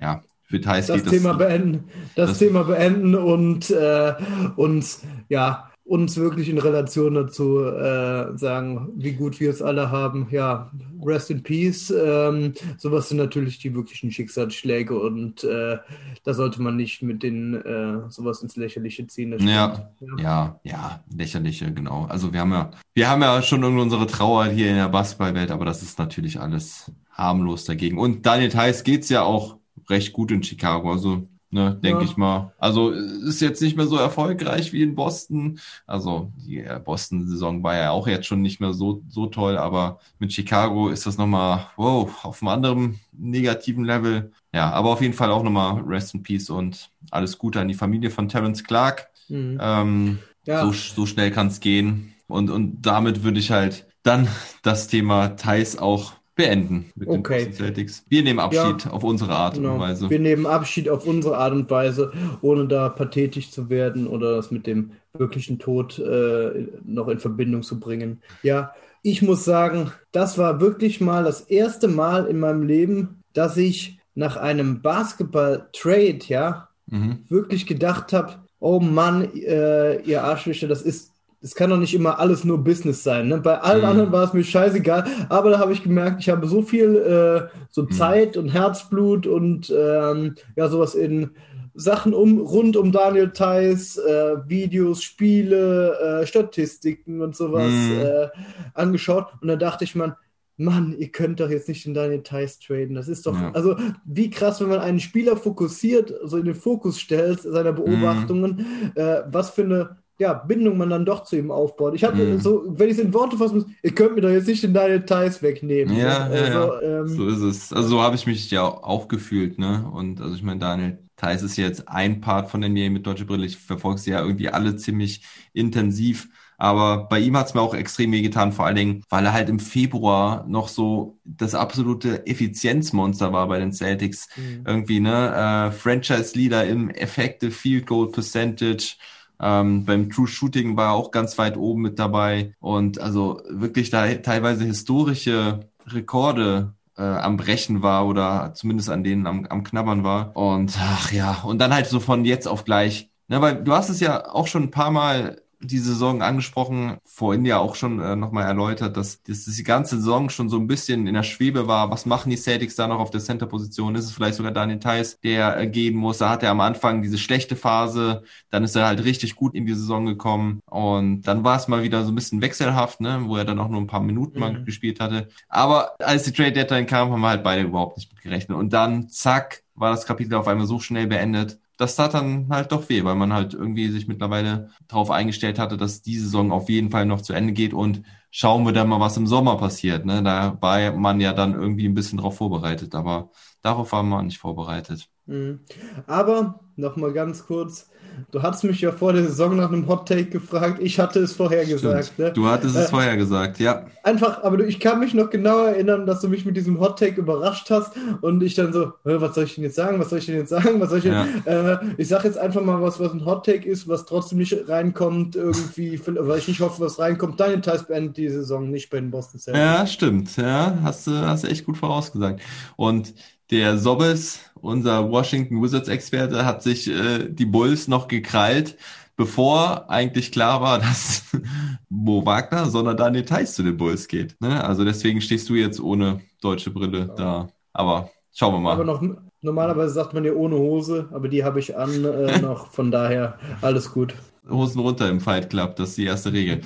D: ja, für Thais
E: das
D: geht
E: Thema
D: das.
E: beenden, das,
D: das-
E: Thema beenden und äh, uns ja uns wirklich in Relation dazu äh, sagen, wie gut wir es alle haben. Ja, rest in peace. Ähm, sowas sind natürlich die wirklichen Schicksalsschläge und äh, da sollte man nicht mit den äh, sowas ins Lächerliche ziehen. das
D: Ja,
E: stimmt.
D: ja, ja, lächerliche, genau. Also wir haben ja, wir haben ja schon irgendwie unsere Trauer hier in der Basketballwelt, aber das ist natürlich alles harmlos dagegen. Und Daniel Theiss geht's ja auch recht gut in Chicago, also ne, denke
E: Ja.
D: ich mal. Also ist jetzt nicht mehr so erfolgreich wie in Boston. Also die äh, Boston-Saison war ja auch jetzt schon nicht mehr so so toll, aber mit Chicago ist das nochmal, wow, auf einem anderen negativen Level. Ja, aber auf jeden Fall auch nochmal Rest in Peace und alles Gute an die Familie von Terence Clark.
E: Mhm.
D: Ähm,
E: Ja.
D: so, so schnell kann es gehen. Und, und damit würde ich halt dann das Thema Thais auch beenden mit den
E: Okay.
D: Boston Celtics. Wir nehmen Abschied auf unsere Art und
E: Genau.
D: Weise.
E: Wir nehmen Abschied auf unsere Art und Weise, ohne da pathetisch zu werden oder das mit dem wirklichen Tod äh, noch in Verbindung zu bringen. Ja, ich muss sagen, das war wirklich mal das erste Mal in meinem Leben, dass ich nach einem Basketball-Trade, ja,
D: Mhm.
E: wirklich gedacht habe, oh Mann, äh, ihr Arschlöcher, das ist, das kann doch nicht immer alles nur Business sein. Ne? Bei allen
D: Mhm.
E: anderen war es mir scheißegal, aber da habe ich gemerkt, ich habe so viel äh, so
D: Mhm.
E: Zeit und Herzblut und ähm, ja, sowas in Sachen um, rund um Daniel Theiss, äh, Videos, Spiele, äh, Statistiken und sowas
D: Mhm.
E: angeschaut. Und da dachte ich, man, Mann, ihr könnt doch jetzt nicht den Daniel Theiss traden. Das ist doch,
D: Ja.
E: also wie krass, wenn man einen Spieler fokussiert, so in den Fokus stellt, seiner
D: Mhm.
E: Beobachtungen, äh, was für eine ja, Bindung man dann doch zu ihm aufbaut. Ich habe
D: Mhm.
E: so, wenn ich es in Worte fassen muss, ihr könnt mir doch jetzt nicht den Daniel Theiss wegnehmen.
D: Ja, ja,
E: also,
D: ja.
E: Ähm,
D: So ist es. Also so habe ich mich ja auch gefühlt, ne? Und also ich meine, Daniel Theiss ist jetzt ein Part von NBA mit Deutsche Brille. Ich verfolge sie ja irgendwie alle ziemlich intensiv. Aber bei ihm hat es mir auch extrem wehgetan, vor allen Dingen, weil er halt im Februar noch so das absolute Effizienzmonster war bei den Celtics.
E: Mhm.
D: Irgendwie, ne? Äh, Franchise-Leader im Effective Field Goal Percentage. Ähm, beim True Shooting war er auch ganz weit oben mit dabei. Und also wirklich da teilweise historische Rekorde äh, am Brechen war oder zumindest an denen am, am Knabbern war. Und ach ja, und dann halt so von jetzt auf gleich. Ne, weil du hast es ja auch schon ein paar Mal die Saison angesprochen, vorhin ja auch schon äh, nochmal erläutert, dass, dass die ganze Saison schon so ein bisschen in der Schwebe war. Was machen die Celtics da noch auf der Center-Position? Ist es vielleicht sogar Daniel Theiss, der äh, gehen muss? Da hat er am Anfang diese schlechte Phase, dann ist er halt richtig gut in die Saison gekommen und dann war es mal wieder so ein bisschen wechselhaft, ne, wo er dann auch nur ein paar Minuten mal mhm. gespielt hatte. Aber als die Trade Deadline kam, haben wir halt beide überhaupt nicht mit gerechnet. Und dann, zack, war das Kapitel auf einmal so schnell beendet das tat dann halt doch weh, weil man halt irgendwie sich mittlerweile darauf eingestellt hatte, dass die Saison auf jeden Fall noch zu Ende geht und schauen wir dann mal, was im Sommer passiert. Ne? Da war man ja dann irgendwie ein bisschen drauf vorbereitet, aber darauf war man nicht vorbereitet.
E: Mhm. Aber nochmal ganz kurz, Du hattest mich ja vor der Saison nach einem Hot Take gefragt. Ich hatte es vorher gesagt. Ne?
D: Du hattest es äh, vorher gesagt, ja.
E: Einfach, aber ich kann mich noch genau erinnern, dass du mich mit diesem Hot Take überrascht hast und ich dann so, was soll ich denn jetzt sagen? Was soll ich denn jetzt sagen? Was soll ich denn? Ja. Äh, ich sag jetzt einfach mal was, was ein Hot Take ist, was trotzdem nicht reinkommt, irgendwie, weil ich nicht hoffe, was reinkommt. Deine Ties beendet die Saison nicht bei den Boston
D: Celtics. Ja, stimmt. Ja, hast du hast du echt gut vorausgesagt. Und der Sobbes, unser Washington Wizards-Experte, hat sich äh, die Bulls noch gekrallt, bevor eigentlich klar war, dass Mo Wagner, sondern da in Details zu den Bulls geht. Ne? Also deswegen stehst du jetzt ohne deutsche Brille ja. da. Aber schauen wir mal.
E: Aber noch, normalerweise sagt man ja ohne Hose, aber die habe ich an äh, noch. Von daher alles gut.
D: Hosen runter im Fight Club, das ist die erste Regel.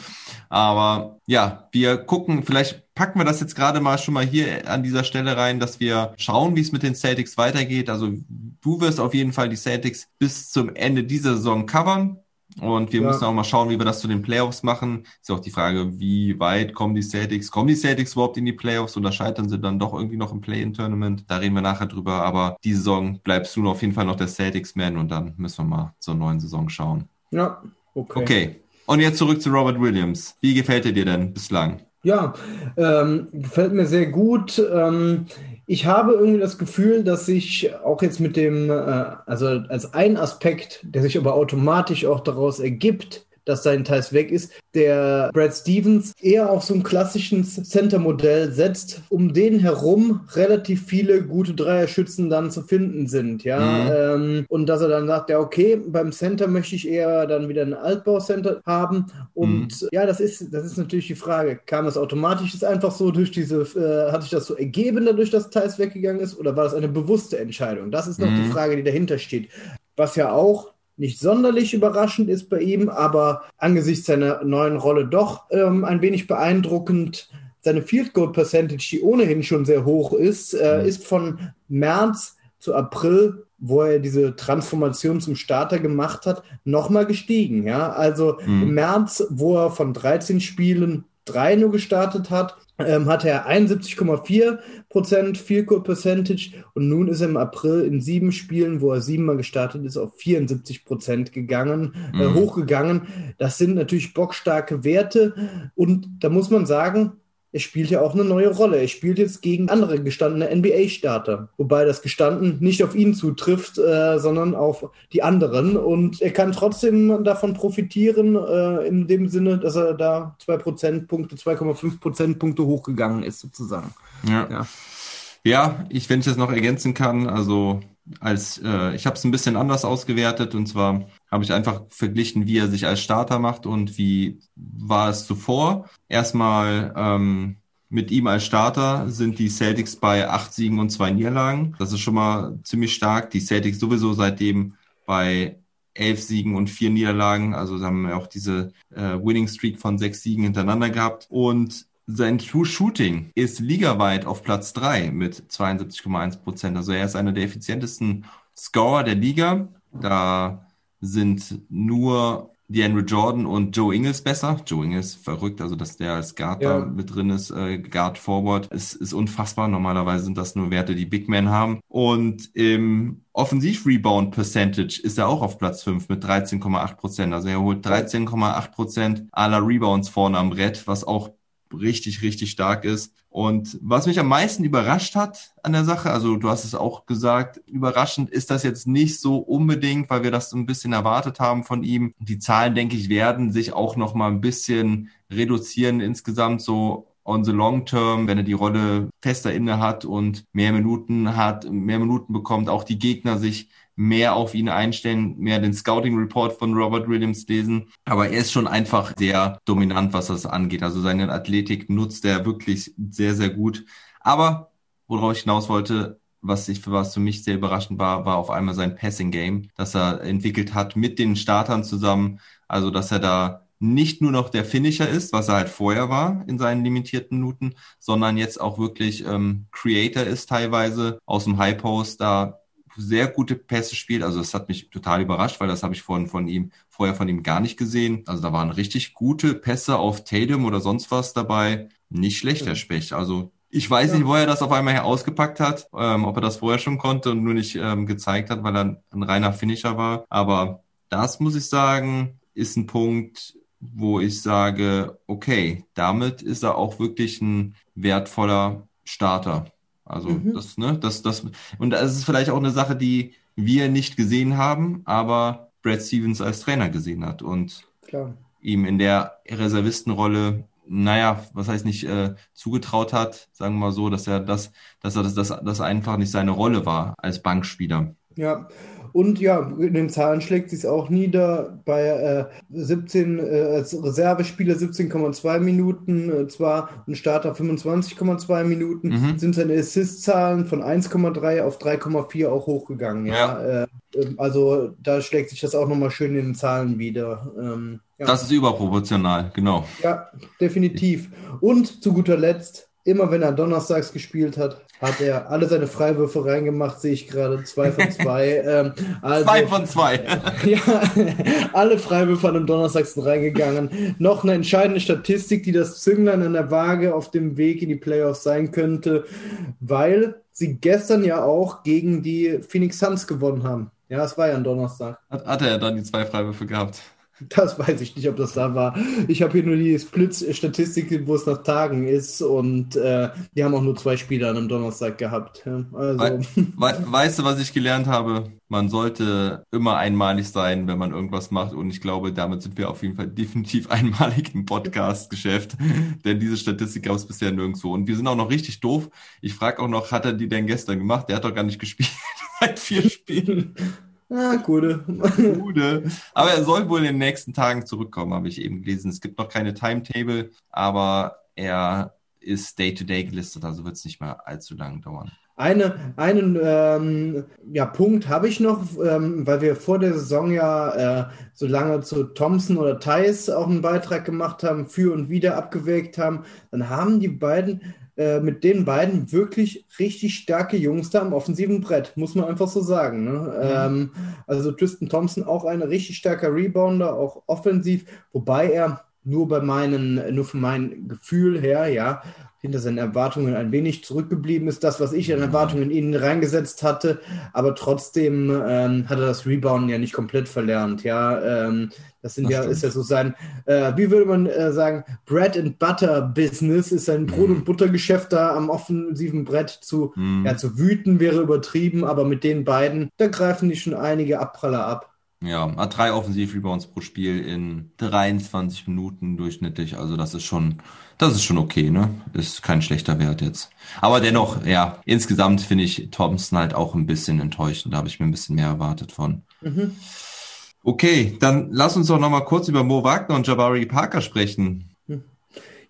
D: Aber ja, wir gucken, vielleicht packen wir das jetzt gerade mal schon mal hier an dieser Stelle rein, dass wir schauen, wie es mit den Celtics weitergeht. Also du wirst auf jeden Fall die Celtics bis zum Ende dieser Saison covern. Und wir ja. müssen auch mal schauen, wie wir das zu den Playoffs machen. Ist auch die Frage, wie weit kommen die Celtics? Kommen die Celtics überhaupt in die Playoffs oder scheitern sie dann doch irgendwie noch im Play-In-Tournament? Da reden wir nachher drüber. Aber die Saison bleibst du auf jeden Fall noch der Celtics-Man und dann müssen wir mal zur neuen Saison schauen.
E: Ja,
D: okay. Okay. Und jetzt zurück zu Robert Williams. Wie gefällt er dir denn bislang?
E: Ja, ähm, gefällt mir sehr gut. Ähm, ich habe irgendwie das Gefühl, dass sich auch jetzt mit dem, äh, also als ein Aspekt, der sich aber automatisch auch daraus ergibt, dass sein Teils weg ist, der Brad Stevens eher auf so ein klassisches Center-Modell setzt, um den herum relativ viele gute Dreierschützen dann zu finden sind, ja. Mhm. Ähm, und dass er dann sagt, ja, okay, beim Center möchte ich eher dann wieder ein Altbau-Center haben. Und mhm. ja, das ist, das ist natürlich die Frage. Kam es automatisch ist einfach so durch diese, äh, hat sich das so ergeben, dadurch, dass Teils weggegangen ist, oder war das eine bewusste Entscheidung? Das ist noch mhm. die Frage, die dahinter steht. Was ja auch nicht sonderlich überraschend ist bei ihm, aber angesichts seiner neuen Rolle doch ähm, ein wenig beeindruckend. Seine Field Goal Percentage, die ohnehin schon sehr hoch ist, äh, mhm. ist von März zu April, wo er diese Transformation zum Starter gemacht hat, nochmal gestiegen. Ja, also mhm. im März, wo er von 13 Spielen drei nur gestartet hat, ähm, hatte er 71,4 Prozent Field Goal Percentage und nun ist er im April in sieben Spielen, wo er siebenmal gestartet ist, auf 74 Prozent gegangen, äh, mhm. äh, hochgegangen. Das sind natürlich bockstarke Werte und da muss man sagen, er spielt ja auch eine neue Rolle. Er spielt jetzt gegen andere gestandene NBA-Starter. Wobei das gestanden nicht auf ihn zutrifft, äh, sondern auf die anderen. Und er kann trotzdem davon profitieren, äh, in dem Sinne, dass er da zwei Prozentpunkte, 2,5 Prozentpunkte hochgegangen ist, sozusagen.
D: Ja. ja. Ja, ich, wenn ich das noch ergänzen kann, also als äh, ich habe es ein bisschen anders ausgewertet und zwar habe ich einfach verglichen, wie er sich als Starter macht und wie war es zuvor. Erstmal ähm, mit ihm als Starter sind die Celtics bei acht Siegen und zwei Niederlagen. Das ist schon mal ziemlich stark. Die Celtics sowieso seitdem bei elf Siegen und vier Niederlagen. Also haben wir auch diese äh, Winning Streak von sechs Siegen hintereinander gehabt. Und sein True Shooting ist ligaweit auf Platz drei mit 72,1 Prozent. Also er ist einer der effizientesten Scorer der Liga. Da sind nur DeAndre Jordan und Joe Ingles besser. Joe Ingles verrückt, also dass der als Guard ja. da mit drin ist, äh, Guard Forward, ist, ist unfassbar. Normalerweise sind das nur Werte, die Big Men haben. Und im Offensiv-Rebound Percentage ist er auch auf Platz 5 mit 13,8 Prozent. Also er holt 13,8 Prozent aller Rebounds vorne am Brett, was auch richtig, richtig stark ist. Und was mich am meisten überrascht hat an der Sache, also du hast es auch gesagt, überraschend ist das jetzt nicht so unbedingt, weil wir das so ein bisschen erwartet haben von ihm. Die Zahlen, denke ich, werden sich auch noch mal ein bisschen reduzieren insgesamt so on the long term, wenn er die Rolle fester inne hat und mehr Minuten hat, mehr Minuten bekommt, auch die Gegner sich mehr auf ihn einstellen, mehr den Scouting Report von Robert Williams lesen. Aber er ist schon einfach sehr dominant, was das angeht. Also seine Athletik nutzt er wirklich sehr, sehr gut. Aber worauf ich hinaus wollte, was ich was für mich sehr überraschend war, war auf einmal sein Passing Game, das er entwickelt hat mit den Startern zusammen. Also dass er da nicht nur noch der Finisher ist, was er halt vorher war in seinen limitierten Minuten, sondern jetzt auch wirklich ähm, Creator ist teilweise aus dem High Post da sehr gute Pässe spielt. Also das hat mich total überrascht, weil das habe ich vorhin von ihm vorher von ihm gar nicht gesehen. Also da waren richtig gute Pässe auf Tatum oder sonst was dabei. Nicht schlecht, der Specht. Also ich weiß ja. nicht, wo er das auf einmal her ausgepackt hat, ähm, ob er das vorher schon konnte und nur nicht ähm, gezeigt hat, weil er ein reiner Finisher war. Aber das muss ich sagen, ist ein Punkt, wo ich sage, okay, damit ist er auch wirklich ein wertvoller Starter. Also mhm. das, ne, das, das, und das ist vielleicht auch eine Sache, die wir nicht gesehen haben, aber Brad Stevens als Trainer gesehen hat und Klar. ihm in der Reservistenrolle naja, was heißt nicht äh, zugetraut hat, sagen wir mal so, dass er das, dass er das, das, das einfach nicht seine Rolle war als Bankspieler.
E: Ja, und ja, in den Zahlen schlägt sich auch nieder. Bei äh, 17 äh, als Reservespieler 17,2 Minuten, äh, zwar ein Starter 25,2 Minuten, mhm. sind seine Assist-Zahlen von 1,3 auf 3,4 auch hochgegangen. Ja, ja. Äh, ähm, also da schlägt sich das auch nochmal schön in den Zahlen wieder. Ähm,
D: ja. Das ist überproportional, genau.
E: Ja, definitiv. Und zu guter Letzt, immer wenn er donnerstags gespielt hat, hat er alle seine Freiwürfe reingemacht, sehe ich gerade. Zwei von zwei.
D: ähm, also, zwei von zwei.
E: ja, alle Freiwürfe an dem Donnerstag sind reingegangen. Noch eine entscheidende Statistik, die das Zünglein an der Waage auf dem Weg in die Playoffs sein könnte, weil sie gestern ja auch gegen die Phoenix Suns gewonnen haben. Ja, es war ja ein Donnerstag.
D: Hat, hat er dann die zwei Freiwürfe gehabt?
E: Das weiß ich nicht, ob das da war. Ich habe hier nur die Splits-Statistik, wo es nach Tagen ist und äh, die haben auch nur zwei Spiele an einem Donnerstag gehabt. Also. We
D: we weißt du, was ich gelernt habe? Man sollte immer einmalig sein, wenn man irgendwas macht und ich glaube, damit sind wir auf jeden Fall definitiv einmalig im Podcast-Geschäft, denn diese Statistik gab es bisher nirgendwo und wir sind auch noch richtig doof. Ich frage auch noch, hat er die denn gestern gemacht? Der hat doch gar nicht gespielt seit vier Spielen.
E: Ah, gute.
D: gute. Aber er soll wohl in den nächsten Tagen zurückkommen, habe ich eben gelesen. Es gibt noch keine Timetable, aber er ist Day-to-Day -Day gelistet, also wird es nicht mehr allzu lang dauern.
E: Eine, einen ähm, ja, Punkt habe ich noch, ähm, weil wir vor der Saison ja äh, so lange zu Thompson oder Thais auch einen Beitrag gemacht haben, für und wieder abgewägt haben. Dann haben die beiden äh, mit den beiden wirklich richtig starke Jungs da am offensiven Brett, muss man einfach so sagen. Ne? Mhm. Ähm, also Tristan Thompson auch ein richtig starker Rebounder, auch offensiv, wobei er nur bei meinen, nur von meinem Gefühl her, ja, hinter seinen Erwartungen ein wenig zurückgeblieben ist, das, was ich an Erwartungen in ihn reingesetzt hatte, aber trotzdem ähm, hat er das Rebound ja nicht komplett verlernt, ja, ähm, das sind das ja, ist ja so sein, äh, wie würde man äh, sagen, Bread and Butter Business ist sein Brot- und Buttergeschäft da am offensiven Brett zu, mm. ja, zu wüten wäre übertrieben, aber mit den beiden, da greifen die schon einige Abpraller ab.
D: Ja, hat drei Offensiv-Rebounds pro Spiel in 23 Minuten durchschnittlich. Also das ist schon, das ist schon okay, ne? Ist kein schlechter Wert jetzt. Aber dennoch, ja, insgesamt finde ich Thompson halt auch ein bisschen enttäuschend. Da habe ich mir ein bisschen mehr erwartet von. Mhm. Okay, dann lass uns doch nochmal kurz über Mo Wagner und Jabari Parker sprechen. Hm.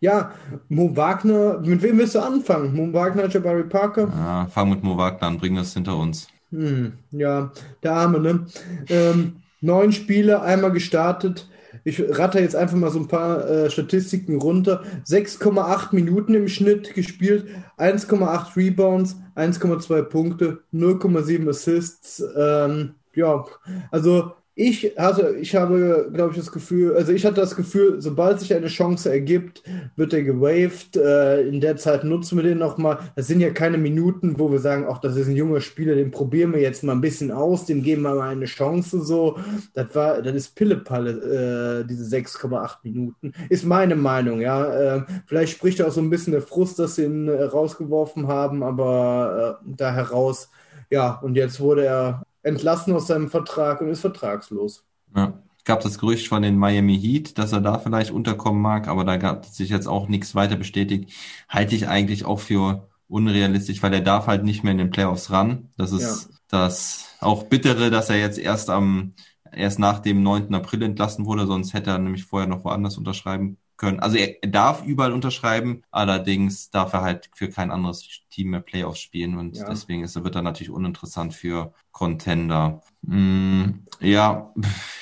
E: Ja, Mo Wagner, mit wem willst du anfangen? Mo Wagner, Jabari Parker?
D: Ja, fang mit Mo Wagner an, bring das hinter uns.
E: Hm, ja, der Arme, ne? Ähm, neun Spiele, einmal gestartet. Ich ratter jetzt einfach mal so ein paar äh, Statistiken runter. 6,8 Minuten im Schnitt gespielt, 1,8 Rebounds, 1,2 Punkte, 0,7 Assists. Ähm, ja, also ich hatte, ich habe, glaube ich, das Gefühl, also ich hatte das Gefühl, sobald sich eine Chance ergibt, wird er gewaved. Äh, in der Zeit nutzen wir den nochmal. Das sind ja keine Minuten, wo wir sagen, ach, das ist ein junger Spieler, den probieren wir jetzt mal ein bisschen aus, dem geben wir mal eine Chance. So, das war, das ist Pillepalle, äh, diese 6,8 Minuten. Ist meine Meinung, ja. Äh, vielleicht spricht auch so ein bisschen der Frust, dass sie ihn äh, rausgeworfen haben, aber äh, da heraus, ja, und jetzt wurde er entlassen aus seinem Vertrag und ist vertragslos.
D: Ja. Gab das Gerücht von den Miami Heat, dass er da vielleicht unterkommen mag, aber da gab sich jetzt auch nichts weiter bestätigt. Halte ich eigentlich auch für unrealistisch, weil er darf halt nicht mehr in den Playoffs ran. Das ist ja. das auch bittere, dass er jetzt erst am erst nach dem 9. April entlassen wurde, sonst hätte er nämlich vorher noch woanders unterschreiben können. Also er, darf überall unterschreiben, allerdings darf er halt für kein anderes Team mehr Playoffs spielen und ja. deswegen ist, wird er natürlich uninteressant für Contender. Mm, ja,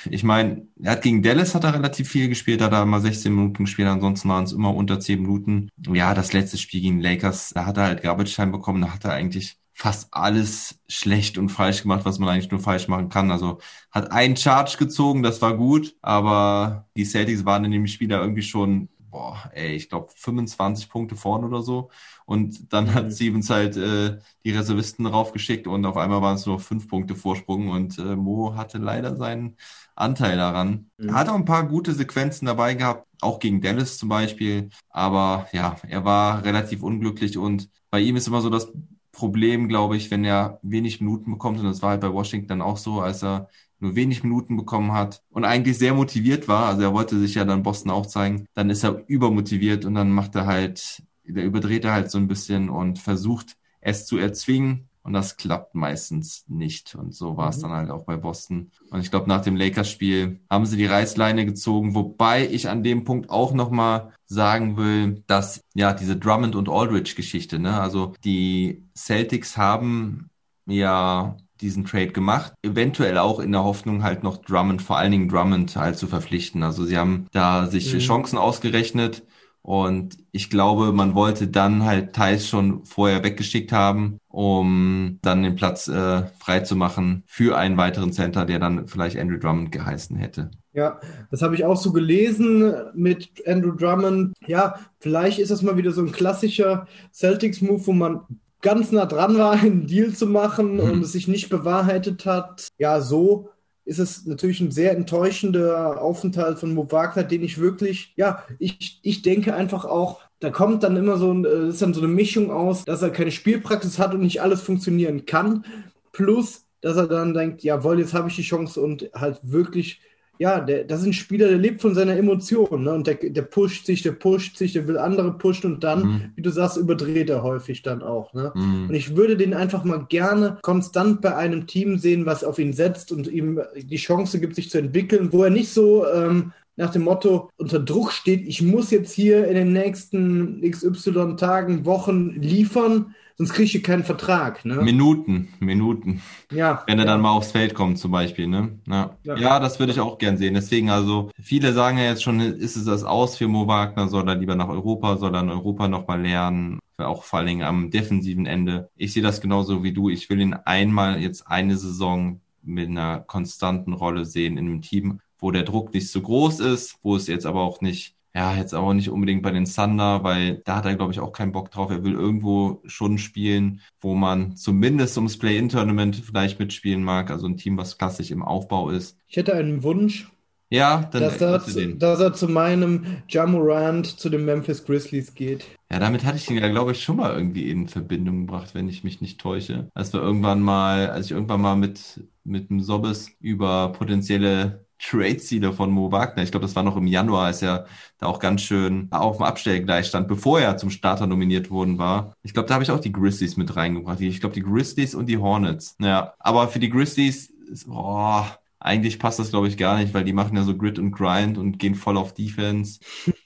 D: ich meine, er hat gegen Dallas hat er relativ viel gespielt, hat er mal 16 Minuten gespielt, ansonsten waren es immer unter 10 Minuten. Ja, das letzte Spiel gegen Lakers, da hat er halt Garbage Time bekommen, da hat er eigentlich fast alles schlecht und falsch gemacht, was man eigentlich nur falsch machen kann. Also hat einen Charge gezogen, das war gut, aber die Celtics waren in dem Spiel da irgendwie schon, boah, ey, ich glaube 25 Punkte vorne oder so. Und dann hat mhm. Stevens halt äh, die Reservisten raufgeschickt und auf einmal waren es nur fünf Punkte Vorsprung und äh, Mo hatte leider seinen Anteil daran. Mhm. Er hat auch ein paar gute Sequenzen dabei gehabt, auch gegen Dallas zum Beispiel. Aber ja, er war relativ unglücklich und bei ihm ist immer so das Problem, glaube ich, wenn er wenig Minuten bekommt. Und das war halt bei Washington auch so, als er nur wenig Minuten bekommen hat und eigentlich sehr motiviert war. Also er wollte sich ja dann Boston auch zeigen. Dann ist er übermotiviert und dann macht er halt, der überdreht er halt so ein bisschen und versucht es zu erzwingen. Und das klappt meistens nicht. Und so war es mhm. dann halt auch bei Boston. Und ich glaube, nach dem Lakers-Spiel haben sie die Reißleine gezogen, wobei ich an dem Punkt auch nochmal sagen will, dass ja diese Drummond und Aldridge-Geschichte, ne, also die Celtics haben ja diesen Trade gemacht. Eventuell auch in der Hoffnung halt noch Drummond, vor allen Dingen Drummond halt zu verpflichten. Also sie haben da sich mhm. Chancen ausgerechnet und ich glaube, man wollte dann halt Thais schon vorher weggeschickt haben, um dann den Platz äh, frei zu machen für einen weiteren Center, der dann vielleicht Andrew Drummond geheißen hätte.
E: Ja, das habe ich auch so gelesen mit Andrew Drummond. Ja, vielleicht ist das mal wieder so ein klassischer Celtics-Move, wo man ganz nah dran war, einen Deal zu machen mhm. und es sich nicht bewahrheitet hat. Ja, so ist es natürlich ein sehr enttäuschender Aufenthalt von Mo Wagner, den ich wirklich, ja, ich, ich denke einfach auch, da kommt dann immer so, äh, ist dann so eine Mischung aus, dass er keine Spielpraxis hat und nicht alles funktionieren kann, plus, dass er dann denkt, jawohl, jetzt habe ich die Chance und halt wirklich ja, der, das ist ein Spieler, der lebt von seiner Emotion, ne? Und der, der pusht sich, der pusht sich, der will andere pushen und dann, mhm. wie du sagst, überdreht er häufig dann auch, ne? Mhm. Und ich würde den einfach mal gerne konstant bei einem Team sehen, was auf ihn setzt und ihm die Chance gibt, sich zu entwickeln, wo er nicht so ähm, nach dem Motto unter Druck steht, ich muss jetzt hier in den nächsten XY Tagen, Wochen liefern, sonst kriege ich keinen Vertrag. Ne?
D: Minuten, Minuten. Ja. Wenn er dann mal aufs Feld kommt zum Beispiel. Ne? Ja. ja. ja das würde ich auch gern sehen. Deswegen also, viele sagen ja jetzt schon, ist es das aus für Mo Wagner? Soll er lieber nach Europa? Soll er in Europa nochmal lernen? Auch vor allen Dingen am defensiven Ende. Ich sehe das genauso wie du. Ich will ihn einmal jetzt eine Saison mit einer konstanten Rolle sehen in einem Team, wo der Druck nicht so groß ist, wo es jetzt aber auch nicht ja, jetzt aber nicht unbedingt bei den Thunder, weil da hat er, glaube ich, auch keinen Bock drauf. Er will irgendwo schon spielen, wo man zumindest ums Play-In-Tournament vielleicht mitspielen mag. Also ein Team, was klassisch im Aufbau ist.
E: Ich hätte einen Wunsch.
D: Ja,
E: dann dass er, zu, dass er zu meinem Jamorant zu den Memphis Grizzlies geht.
D: Ja, damit hatte ich ihn ja, glaube ich, schon mal irgendwie in Verbindung gebracht, wenn ich mich nicht täusche. Als wir irgendwann mal, als ich irgendwann mal mit, mit dem Sobbes über potenzielle Trade-Ziele von Mo Wagner. Ich glaube, das war noch im Januar, als er da auch ganz schön auf dem Abstellgleis stand, bevor er zum Starter nominiert worden war. Ich glaube, da habe ich auch die Grizzlies mit reingebracht. Ich glaube, die Grizzlies und die Hornets. Ja, aber für die Grizzlies, oh, eigentlich passt das, glaube ich, gar nicht, weil die machen ja so Grit und Grind und gehen voll auf Defense.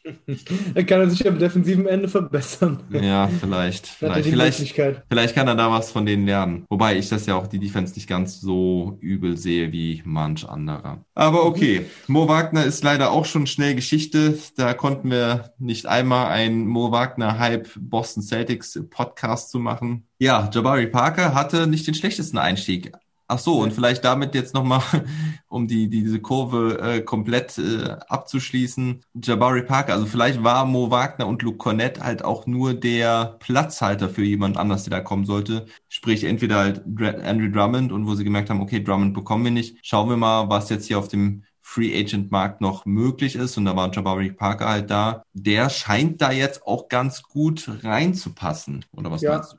E: er kann er sich am defensiven Ende verbessern.
D: Ja, vielleicht. Vielleicht, vielleicht, vielleicht kann er da was von denen lernen. Wobei ich das ja auch die Defense nicht ganz so übel sehe wie manch anderer. Aber okay, Mo Wagner ist leider auch schon schnell Geschichte. Da konnten wir nicht einmal ein Mo Wagner Hype Boston Celtics Podcast zu machen. Ja, Jabari Parker hatte nicht den schlechtesten Einstieg. Ach so, und vielleicht damit jetzt nochmal, um die, die, diese Kurve äh, komplett äh, abzuschließen, Jabari Parker, also vielleicht war Mo Wagner und Luke Cornett halt auch nur der Platzhalter für jemand anders, der da kommen sollte. Sprich, entweder halt Andrew Drummond und wo sie gemerkt haben, okay, Drummond bekommen wir nicht. Schauen wir mal, was jetzt hier auf dem Free Agent Markt noch möglich ist. Und da war Jabari Parker halt da. Der scheint da jetzt auch ganz gut reinzupassen. Oder was
E: ja, meinst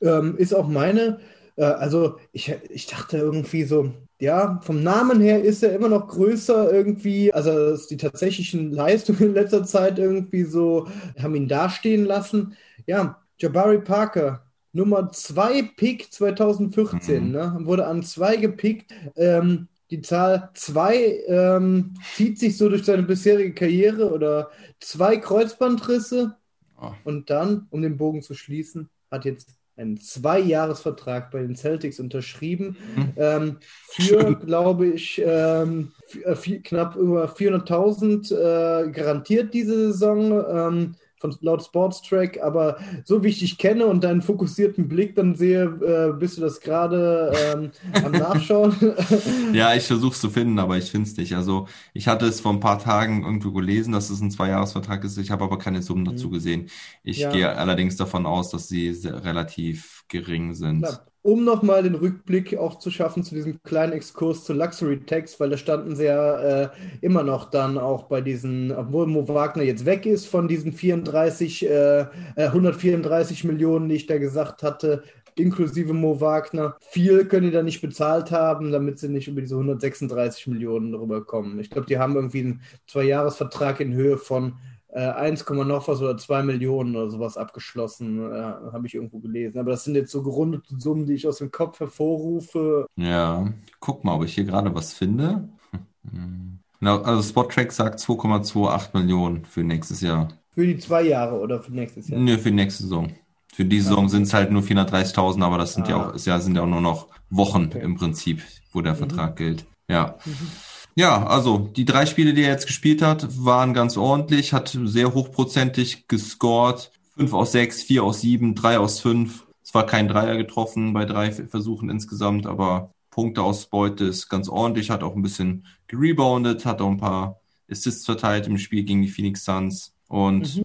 E: du? Ähm, ist auch meine äh, also ich, ich dachte irgendwie so, ja, vom Namen her ist er immer noch größer irgendwie. Also die tatsächlichen Leistungen in letzter Zeit irgendwie so haben ihn dastehen lassen. Ja, Jabari Parker, Nummer 2 Pick 2014,
D: Mhm.
E: ne? Wurde an 2 gepickt. Ähm, die Zahl 2 ähm, zieht sich so durch seine bisherige Karriere oder zwei Kreuzbandrisse
D: Oh.
E: und dann, um den Bogen zu schließen, hat jetzt einen Zweijahresvertrag bei den Celtics unterschrieben.
D: Mhm.
E: Ähm, für, glaube ich, ähm, äh, knapp über 400.000 äh, garantiert diese Saison. Ähm, von laut Sportstrack, aber so wie ich dich kenne und deinen fokussierten Blick dann sehe, äh, bist du das gerade ähm, am Nachschauen.
D: Ja, ich versuche es zu finden, aber ich finde es nicht. Also ich hatte es vor ein paar Tagen irgendwo gelesen, dass es ein Zweijahresvertrag ist. Ich habe aber keine Summen dazu gesehen. Ich
E: Ja.
D: gehe allerdings davon aus, dass sie relativ gering sind.
E: Klar. Um nochmal den Rückblick auch zu schaffen zu diesem kleinen Exkurs zu Luxury Tax, weil da standen sie ja äh, immer noch dann auch bei diesen, obwohl Mo Wagner jetzt weg ist von diesen 34, äh, äh, 134 Millionen, die ich da gesagt hatte, inklusive Mo Wagner. Viel können die da nicht bezahlt haben, damit sie nicht über diese 136 Millionen rüberkommen. Ich glaube, die haben irgendwie einen Zweijahresvertrag in Höhe von äh, 1, noch was oder 2 Millionen oder sowas abgeschlossen, äh, habe ich irgendwo gelesen. Aber das sind jetzt so gerundete Summen, die ich aus dem Kopf hervorrufe.
D: Ja, guck mal, ob ich hier gerade was finde. Also Spottrack sagt 2,28 Millionen für nächstes Jahr.
E: Für die zwei Jahre oder für nächstes Jahr.
D: Nö, für die nächste Saison. Für die Saison sind es halt nur 430.000, aber das sind ja
E: Ah.
D: auch, ist ja, sind ja auch nur noch Wochen
E: Okay.
D: im Prinzip, wo der Vertrag gilt. Ja. Ja, also die drei Spiele, die er jetzt gespielt hat, waren ganz ordentlich, hat sehr hochprozentig gescored. Fünf aus sechs, vier aus sieben, drei aus fünf. Es war kein Dreier getroffen bei drei Versuchen insgesamt, aber Punkteausbeute ist ganz ordentlich, hat auch ein bisschen gereboundet, hat auch ein paar Assists verteilt im Spiel gegen die Phoenix Suns und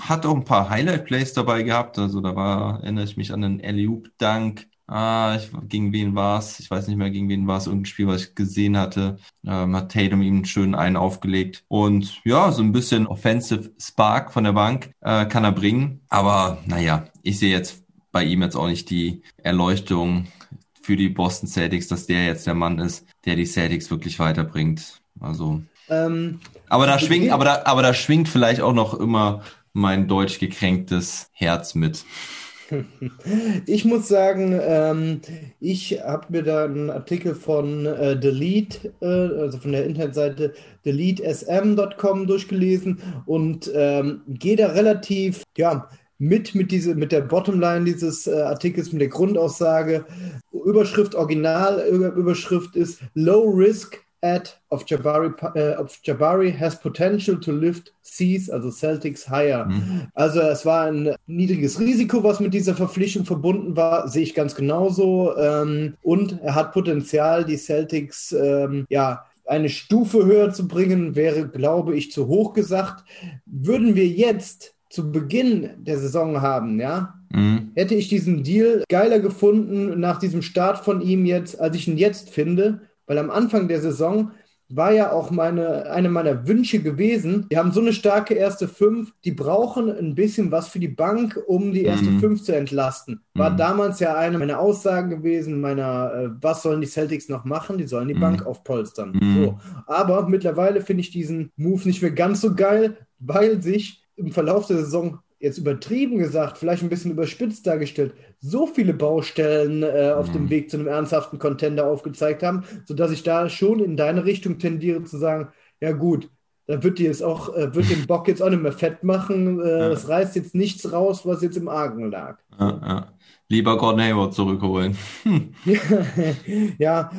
D: hat auch ein paar Highlight-Plays dabei gehabt. Also da war, erinnere ich mich an den Alley-Oop-Dunk. Ah, ich, gegen wen war's? Ich weiß nicht mehr, gegen wen war's. Irgendein Spiel, was ich gesehen hatte. Ähm, hat Tatum ihm schön einen aufgelegt. Und ja, so ein bisschen Offensive Spark von der Bank äh, kann er bringen. Aber naja, ich sehe jetzt bei ihm jetzt auch nicht die Erleuchtung für die Boston Celtics, dass der jetzt der Mann ist, der die Celtics wirklich weiterbringt. Also
E: Ähm,
D: aber da schwingt, aber da, aber da schwingt vielleicht auch noch immer mein deutsch gekränktes Herz mit.
E: Ich muss sagen, ähm, ich habe mir da einen Artikel von äh, Delete, äh, also von der Internetseite deletesm.com durchgelesen und ähm, gehe da relativ, ja, mit, mit, diese, mit der Bottomline dieses äh, Artikels, mit der Grundaussage. Überschrift, Original, Überschrift ist Low Risk ad of Jabari, äh, of Jabari has potential to lift C's, also Celtics higher. Also es war ein niedriges Risiko, was mit dieser Verpflichtung verbunden war, sehe ich ganz genauso. Ähm, und er hat Potenzial, die Celtics ähm, ja eine Stufe höher zu bringen, wäre, glaube ich, zu hoch gesagt. Würden wir jetzt zu Beginn der Saison haben, ja,
D: Mhm.
E: hätte ich diesen Deal geiler gefunden nach diesem Start von ihm jetzt, als ich ihn jetzt finde, weil am Anfang der Saison war ja auch meine, eine meiner Wünsche gewesen. Die haben so eine starke erste Fünf, die brauchen ein bisschen was für die Bank, um die erste
D: Mhm.
E: Fünf zu entlasten. War
D: Mhm.
E: damals ja eine meiner Aussagen gewesen, meiner, äh, was sollen die Celtics noch machen? Die sollen die
D: Mhm.
E: Bank aufpolstern.
D: Mhm.
E: So. Aber mittlerweile finde ich diesen Move nicht mehr ganz so geil, weil sich im Verlauf der Saison jetzt übertrieben gesagt, vielleicht ein bisschen überspitzt dargestellt, so viele Baustellen äh, auf
D: Mhm.
E: dem Weg zu einem ernsthaften Contender aufgezeigt haben, sodass ich da schon in deine Richtung tendiere zu sagen, ja gut, da wird die jetzt auch, äh, wird den Bock jetzt auch nicht mehr fett machen. Äh,
D: Ja.
E: Das reißt jetzt nichts raus, was jetzt im Argen lag.
D: Ja, ja. Lieber Gordon Hayward zurückholen.
E: Ja,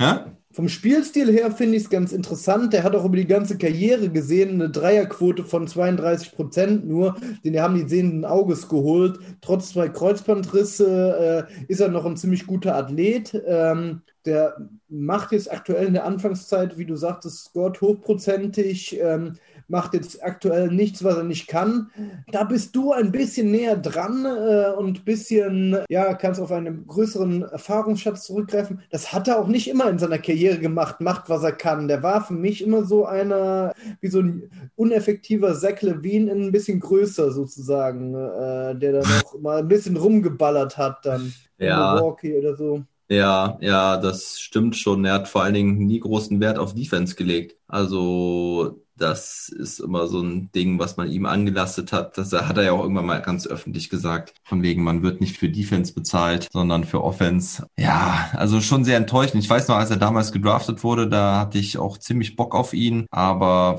D: Ja?
E: Vom Spielstil her finde ich es ganz interessant. Der hat auch über die ganze Karriere gesehen eine Dreierquote von 32 Prozent nur. Den haben die sehenden Auges geholt. Trotz zwei Kreuzbandrisse äh, ist er noch ein ziemlich guter Athlet. Ähm, der macht jetzt aktuell in der Anfangszeit, wie du sagtest, scored hochprozentig, ähm, macht jetzt aktuell nichts, was er nicht kann. Da bist du ein bisschen näher dran äh, und ein bisschen, ja, kannst auf einen größeren Erfahrungsschatz zurückgreifen. Das hat er auch nicht immer in seiner Karriere gemacht, macht, was er kann. Der war für mich immer so einer, wie so ein uneffektiver Zach Levine, ein bisschen größer sozusagen, äh, der dann auch mal ein bisschen rumgeballert hat dann in
D: Ja.
E: Milwaukee oder so.
D: Ja, ja, das stimmt schon. Er hat vor allen Dingen nie großen Wert auf Defense gelegt. Also Das ist immer so ein Ding, was man ihm angelastet hat. Das hat er ja auch irgendwann mal ganz öffentlich gesagt. Von wegen, man wird nicht für Defense bezahlt, sondern für Offense. Ja, also schon sehr enttäuschend. Ich weiß noch, als er damals gedraftet wurde, da hatte ich auch ziemlich Bock auf ihn. Aber,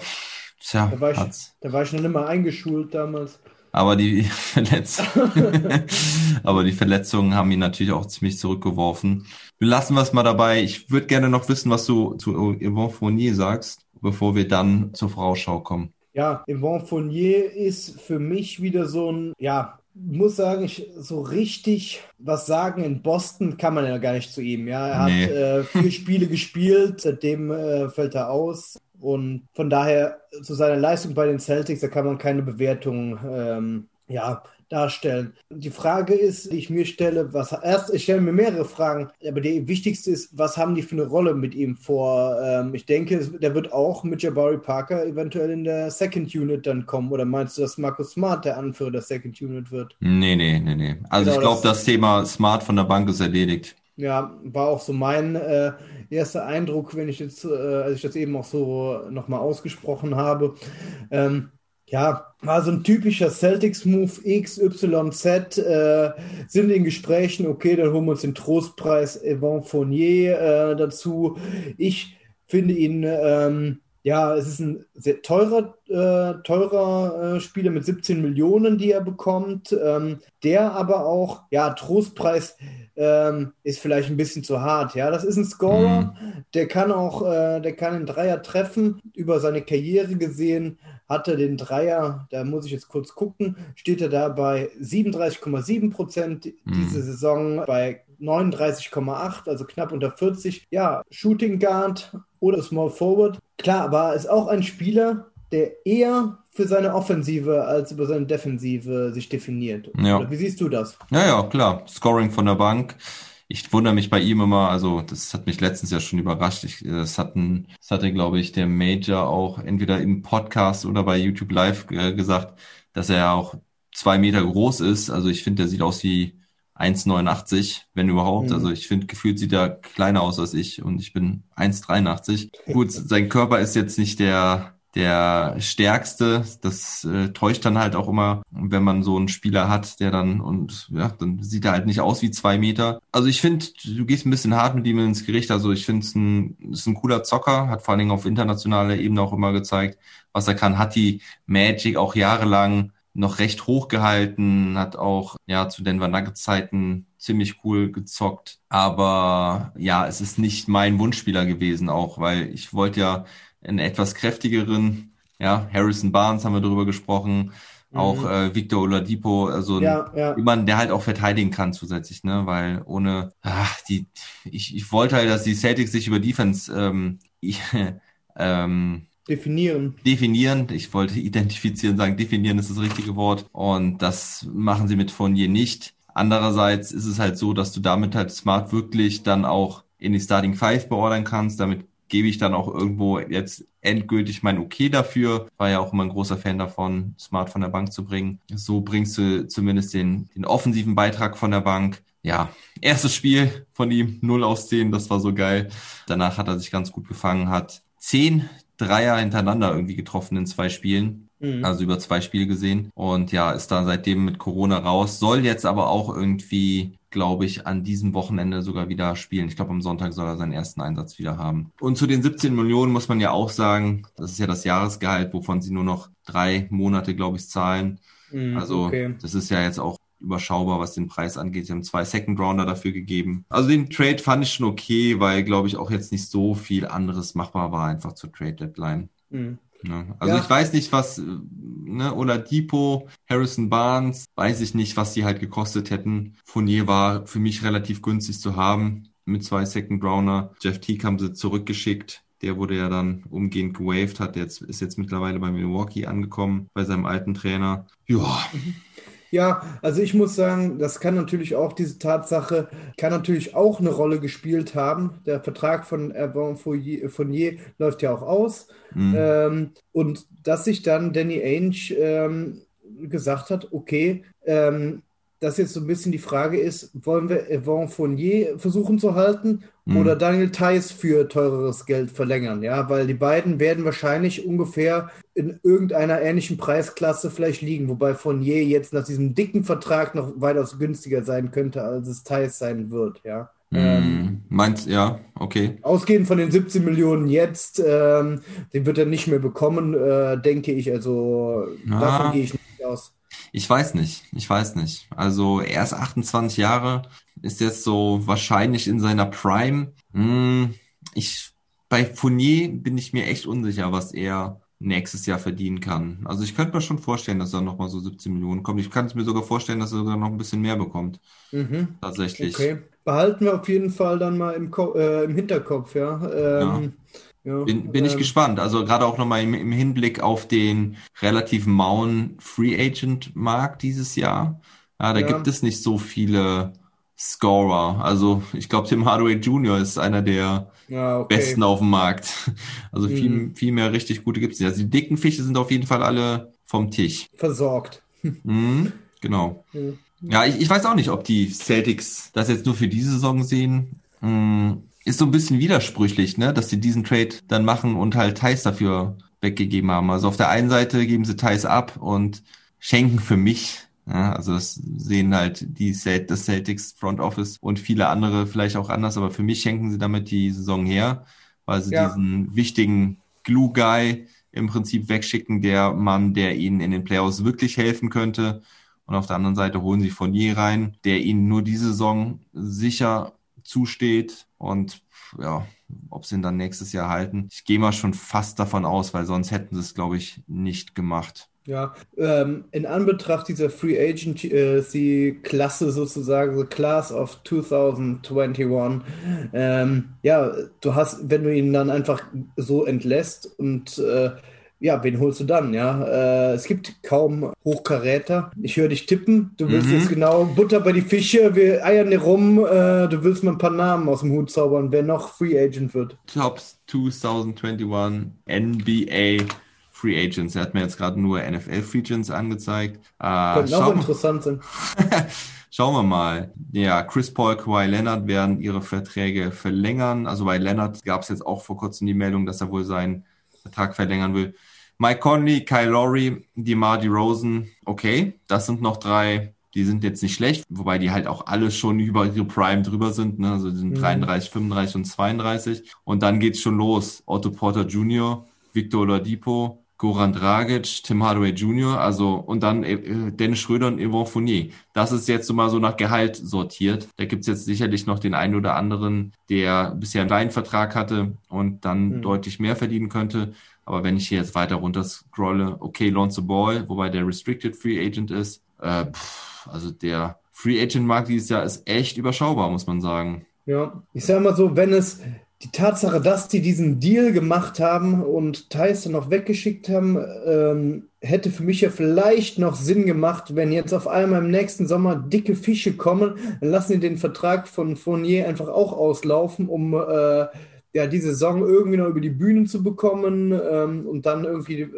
D: tja,
E: Da war ich,
D: hat's.
E: da war ich noch nicht mal eingeschult damals.
D: Aber die Verletzungen, aber die Verletzungen haben ihn natürlich auch ziemlich zurückgeworfen. Lassen wir es mal dabei. Ich würde gerne noch wissen, was du zu Yvonne Fournier sagst, bevor wir dann zur Vorausschau kommen.
E: Ja, Yvon Fournier ist für mich wieder so ein, ja, muss sagen, ich, so richtig was sagen in Boston kann man ja gar nicht zu ihm. Ja, er
D: Nee.
E: hat äh, vier Spiele gespielt, seitdem äh, fällt er aus. Und von daher zu seiner Leistung bei den Celtics, da kann man keine Bewertung ähm, ja, darstellen. Die Frage ist, die ich mir stelle, was erst, ich stelle mir mehrere Fragen, aber die wichtigste ist, was haben die für eine Rolle mit ihm vor? Ähm, ich denke, der wird auch mit Jabari Parker eventuell in der Second Unit dann kommen. Oder meinst du, dass Marcus Smart der Anführer der Second Unit wird?
D: Nee, nee, nee, nee. Also
E: Genau,
D: ich glaube,
E: das-
D: das Thema Smart von der Bank ist erledigt.
E: Ja, war auch so mein äh, erster Eindruck, wenn ich jetzt, äh, als ich das eben auch so nochmal ausgesprochen habe. Ähm, ja, war so ein typischer Celtics-Move, X, Y, Z, äh, sind in Gesprächen, okay, dann holen wir uns den Trostpreis Yvon Fournier äh, dazu. Ich finde ihn, ähm, ja, es ist ein sehr teurer, äh, teurer äh, Spieler mit 17 Millionen, die er bekommt, ähm, der aber auch, ja, Trostpreis ähm, ist vielleicht ein bisschen zu hart. Ja, das ist ein Scorer, der kann auch, äh, der kann einen Dreier treffen. Über seine Karriere gesehen hat er den Dreier, da muss ich jetzt kurz gucken, steht er da bei 37,7 Prozent diese Saison, bei 39,8, also knapp unter 40. Ja, Shooting Guard oder Small Forward. Klar, aber ist auch ein Spieler, der eher für seine Offensive als über seine Defensive sich definiert.
D: Ja.
E: Oder wie siehst du das?
D: Ja, ja, klar. Scoring von der Bank. Ich wundere mich bei ihm immer, also das hat mich letztens ja schon überrascht. Ich, das hatten, das hatte, glaube ich, der Major auch entweder im Podcast oder bei YouTube Live äh, gesagt, dass er auch zwei Meter groß ist. Also ich finde, der sieht aus wie 1,89, wenn überhaupt.
E: Mhm.
D: Also ich finde, gefühlt sieht er kleiner aus als ich und ich bin 1,83. Gut, sein Körper ist jetzt nicht der der stärkste. Das äh, täuscht dann halt auch immer, wenn man so einen Spieler hat, der dann und ja, dann sieht er halt nicht aus wie zwei Meter. Also ich finde, du gehst ein bisschen hart mit ihm ins Gericht. Also ich finde es ein, ist ein cooler Zocker, hat vor allen Dingen auf internationaler Ebene auch immer gezeigt, was er kann. Hat die Magic auch jahrelang noch recht hoch gehalten, hat auch ja zu Denver Nuggets Zeiten ziemlich cool gezockt. Aber ja, es ist nicht mein Wunschspieler gewesen auch, weil ich wollte ja einen etwas kräftigeren, ja, Harrison Barnes haben wir darüber gesprochen, auch äh, Victor Oladipo, also
E: Ja, ja.
D: jemand, der halt auch verteidigen kann zusätzlich, ne, weil ohne, ach, die, ich, ich wollte halt, dass die Celtics sich über Defense ähm, ich, ähm,
E: Definieren.
D: definieren. Ich wollte identifizieren, sagen, definieren ist das richtige Wort. Und das machen sie mit Fournier nicht. Andererseits ist es halt so, dass du damit halt Smart wirklich dann auch in die Starting Five beordern kannst. Damit gebe ich dann auch irgendwo jetzt endgültig mein Okay dafür. War ja auch immer ein großer Fan davon, Smart von der Bank zu bringen. So bringst du zumindest den, den offensiven Beitrag von der Bank. Ja, erstes Spiel von ihm, 0 aus 10, das war so geil. Danach hat er sich ganz gut gefangen, hat 10 Dreier hintereinander irgendwie getroffen in zwei Spielen.
E: Mhm.
D: Also über zwei Spiele gesehen. Und ja, ist da seitdem mit Corona raus. Soll jetzt aber auch irgendwie, glaube ich, an diesem Wochenende sogar wieder spielen. Ich glaube, am Sonntag soll er seinen ersten Einsatz wieder haben. Und zu den 17 Millionen muss man ja auch sagen, das ist ja das Jahresgehalt, wovon sie nur noch drei Monate, glaube ich, zahlen.
E: Mhm,
D: Also
E: okay.
D: das ist ja jetzt auch überschaubar, was den Preis angeht. Sie haben zwei Second Rounder dafür gegeben. Also den Trade fand ich schon okay, weil, glaube ich, auch jetzt nicht so viel anderes machbar war einfach zur Trade Deadline.
E: Mhm.
D: Ne? Also
E: Ja.
D: ich weiß nicht, was, äh, ne, Oladipo, Harrison Barnes, weiß ich nicht, was die halt gekostet hätten. Fournier war für mich relativ günstig zu haben mit zwei Second Rounder. Jeff Teague haben sie zurückgeschickt. Der wurde ja dann umgehend gewaved, hat jetzt, ist jetzt mittlerweile bei Milwaukee angekommen, bei seinem alten Trainer. Ja,
E: Ja, also ich muss sagen, das kann natürlich auch diese Tatsache, kann natürlich auch eine Rolle gespielt haben. Der Vertrag von Erwan Fournier, Fournier läuft ja auch aus.
D: Mhm.
E: Ähm, und dass sich dann Danny Ainge ähm, gesagt hat, okay, ähm, dass jetzt so ein bisschen die Frage ist, wollen wir Evan Fournier versuchen zu halten
D: Mhm.
E: oder Daniel Theiss für teureres Geld verlängern? Ja, weil die beiden werden wahrscheinlich ungefähr in irgendeiner ähnlichen Preisklasse vielleicht liegen, wobei Fournier jetzt nach diesem dicken Vertrag noch weitaus günstiger sein könnte, als es Theiss sein wird, ja. Ähm,
D: Hm, meinst, ja, okay.
E: Ausgehend von den 17 Millionen jetzt, ähm, den wird er nicht mehr bekommen, äh, denke ich. Also
D: Ah.
E: davon gehe ich nicht aus.
D: Ich weiß nicht, ich weiß nicht. Also er ist 28 Jahre, ist jetzt so wahrscheinlich in seiner Prime. Hm, ich, bei Fournier bin ich mir echt unsicher, was er nächstes Jahr verdienen kann. Also ich könnte mir schon vorstellen, dass er nochmal so 17 Millionen kommt. Ich kann es mir sogar vorstellen, dass er sogar noch ein bisschen mehr bekommt.
E: Mhm.
D: Tatsächlich.
E: Okay. Behalten wir auf jeden Fall dann mal im, Ko äh, im Hinterkopf, ja. Ähm, ja.
D: Bin, bin ich
E: ähm,
D: gespannt. Also gerade auch nochmal im, im Hinblick auf den relativ mauen Free Agent Markt dieses Jahr. Ja, da
E: Ja.
D: gibt es nicht so viele Scorer. Also ich glaube, Tim Hardaway Jr. ist einer der
E: Ja, okay.
D: besten auf dem Markt. Also viel,
E: Mhm.
D: viel mehr richtig gute gibt es nicht. Also die dicken Fische sind auf jeden Fall alle vom Tisch.
E: Versorgt.
D: Mhm, genau.
E: Mhm.
D: Ja, ich, ich weiß auch nicht, ob die Celtics das jetzt nur für diese Saison sehen. Hm, Ist so ein bisschen widersprüchlich, ne, dass sie diesen Trade dann machen und halt Thais dafür weggegeben haben. Also auf der einen Seite geben sie Thais ab und schenken für mich. Ja, also das sehen halt die das Celtics Front Office und viele andere vielleicht auch anders, aber für mich schenken sie damit die Saison her, weil sie
E: Ja.
D: diesen wichtigen Glue Guy im Prinzip wegschicken, der Mann, der ihnen in den Playoffs wirklich helfen könnte. Und auf der anderen Seite holen sie Fournier rein, der ihnen nur diese Saison sicher zusteht. Und ja, ob sie ihn dann nächstes Jahr halten. Ich gehe mal schon fast davon aus, weil sonst hätten sie es, glaube ich, nicht gemacht.
E: Ja, ähm, in Anbetracht dieser Free Agency-Klasse sozusagen, the Class of 2021, ähm, ja, du hast, wenn du ihn dann einfach so entlässt und äh, ja, wen holst du dann? Ja, äh, es gibt kaum Hochkaräter. Ich höre dich tippen. Du willst
D: Mhm.
E: jetzt genau Butter bei die Fische. Wir eiern hier rum. Äh, du willst mal ein paar Namen aus dem Hut zaubern, wer noch Free Agent wird.
D: Top 2021 NBA Free Agents. Er hat mir jetzt gerade nur NFL Free Agents angezeigt. Äh,
E: Könnten auch interessant sein.
D: schauen wir mal. Ja, Chris Paul, Kawhi Leonard werden ihre Verträge verlängern. Also bei Leonard gab es jetzt auch vor kurzem die Meldung, dass er wohl seinen Vertrag verlängern will. Mike Conley, Kyle Lowry, DeMar DeRozan, okay, das sind noch drei, die sind jetzt nicht schlecht, wobei die halt auch alle schon über ihre Prime drüber sind, ne? also die sind
E: Mhm.
D: 33, 35 und 32 und dann geht's schon los. Otto Porter Jr., Victor Oladipo, Goran Dragic, Tim Hardaway Jr., also und dann äh, Dennis Schröder und Yvon Fournier. Das ist jetzt so mal so nach Gehalt sortiert. Da gibt's jetzt sicherlich noch den einen oder anderen, der bisher einen Laienvertrag hatte und dann
E: Mhm.
D: deutlich mehr verdienen könnte. Aber wenn ich hier jetzt weiter runter scrolle, okay, Lonzo Ball, wobei der Restricted Free Agent ist, äh, pff, also der Free Agent Markt dieses Jahr ist echt überschaubar, muss man sagen.
E: Ja, ich sage mal so, wenn es die Tatsache, dass die diesen Deal gemacht haben und dann noch weggeschickt haben, ähm, hätte für mich ja vielleicht noch Sinn gemacht, wenn jetzt auf einmal im nächsten Sommer dicke Fische kommen, dann lassen die den Vertrag von Fournier einfach auch auslaufen, um äh, ja die Saison irgendwie noch über die Bühne zu bekommen ähm, und dann irgendwie äh,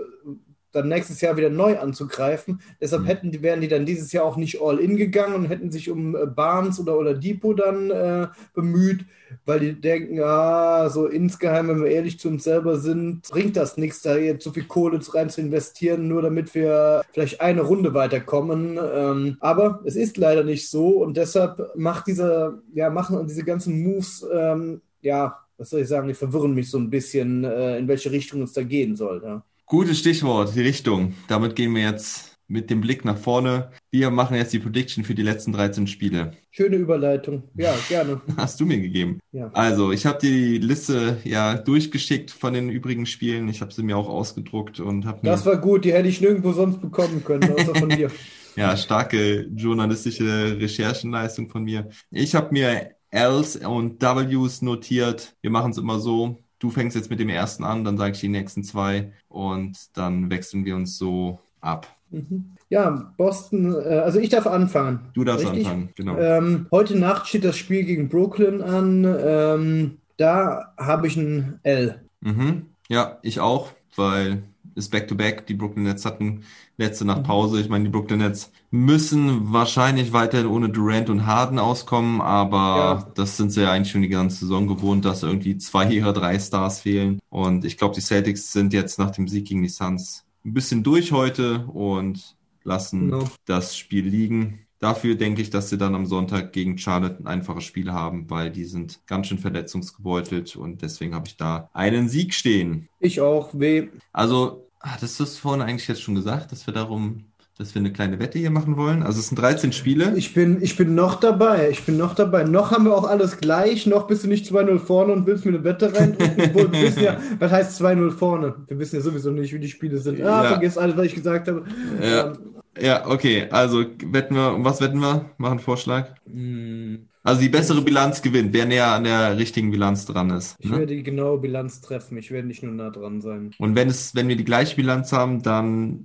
E: dann nächstes Jahr wieder neu anzugreifen. Deshalb
D: Mhm.
E: hätten die, wären die dann dieses Jahr auch nicht all in gegangen und hätten sich um äh, Barnes oder, oder Depot dann äh, bemüht, weil die denken, ah, so insgeheim, wenn wir ehrlich zu uns selber sind, bringt das nichts, da jetzt so viel Kohle rein zu investieren, nur damit wir vielleicht eine Runde weiterkommen. Ähm, aber es ist leider nicht so und deshalb macht dieser, ja, machen diese ganzen Moves, ähm, ja, was soll ich sagen, die verwirren mich so ein bisschen, äh, in welche Richtung es da gehen soll. Ja.
D: Gutes Stichwort, die Richtung. Damit gehen wir jetzt mit dem Blick nach vorne. Wir machen jetzt die Prediction für die letzten 13 Spiele.
E: Schöne Überleitung. Ja, gerne.
D: Hast du mir gegeben.
E: Ja.
D: Also, ich habe die Liste ja durchgeschickt von den übrigen Spielen. Ich habe sie mir auch ausgedruckt und habe mir
E: Das war gut, die hätte ich nirgendwo sonst bekommen können, außer von dir.
D: ja starke journalistische Recherchenleistung von mir. Ich habe mir Ls und Ws notiert. Wir machen es immer so. Du fängst jetzt mit dem ersten an, dann sage ich die nächsten zwei und dann wechseln wir uns so ab.
E: Mhm. Ja, Boston, äh, also ich darf anfangen.
D: Du darfst
E: Richtig?
D: anfangen, genau.
E: Ähm, heute Nacht steht das Spiel gegen Brooklyn an. Ähm, da habe ich ein L.
D: Mhm. Ja, ich auch, weil ist Back-to-Back. Die Brooklyn Nets hatten letzte Nacht Pause. Ich meine, die Brooklyn Nets müssen wahrscheinlich weiterhin ohne Durant und Harden auskommen, aber
E: Ja.
D: das sind sie ja eigentlich schon die ganze Saison gewohnt, dass irgendwie zwei ihrer drei Stars fehlen. Und ich glaube, die Celtics sind jetzt nach dem Sieg gegen die Suns ein bisschen durch heute und lassen
E: Genau.
D: das Spiel liegen. Dafür denke ich, dass sie dann am Sonntag gegen Charlotte ein einfaches Spiel haben, weil die sind ganz schön verletzungsgebeutelt und deswegen habe ich da einen Sieg stehen.
E: Ich auch. W.
D: Also, hattest du es vorhin eigentlich jetzt schon gesagt, dass wir darum, dass wir eine kleine Wette hier machen wollen? Also es sind 13 Spiele.
E: Ich bin, ich bin noch dabei. Ich bin noch dabei. Noch haben wir auch alles gleich. Noch bist du nicht 2-0 vorne und willst mir eine Wette reindrücken. Obwohl wir wissen ja, was heißt 2-0 vorne? Wir wissen ja sowieso nicht, wie die Spiele sind. Ah,
D: Ja.
E: vergiss alles, was ich gesagt habe.
D: Ja.
E: Ähm,
D: Ja, okay. Also wetten wir, um was wetten wir? Machen einen Vorschlag.
E: hm,
D: Also die bessere Bilanz gewinnt, wer näher an der richtigen Bilanz dran ist.
E: ich
D: Ne?
E: werde die genaue Bilanz treffen. Ich werde nicht nur nah dran sein.
D: Und wenn es, wenn wir die gleiche Bilanz haben, dann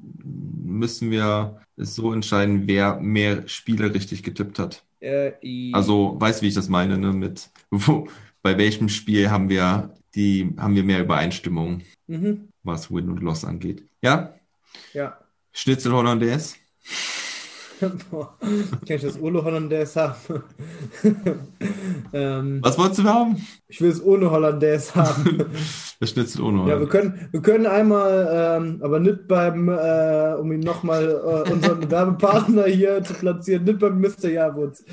D: müssen wir es so entscheiden, wer mehr Spiele richtig getippt hat.
E: Äh,
D: Also, weißt wie ich das meine, ne? Mit wo, bei welchem Spiel haben wir die, haben wir mehr Übereinstimmung,
E: Mhm.
D: was Win und Loss angeht. Ja?
E: Ja.
D: Schnitzel Hollandaise?
E: Kann ich das Olo Hollandaise haben? ähm,
D: Was wolltest du haben?
E: ich will es ohne Hollandaise haben.
D: Das Schnitzel ohne
E: Ja, wir
D: Hollandaise.
E: können, wir können einmal, ähm, aber nicht beim, äh, um ihn nochmal äh, unseren Werbepartner hier zu platzieren, nicht beim Mr. Jawutz.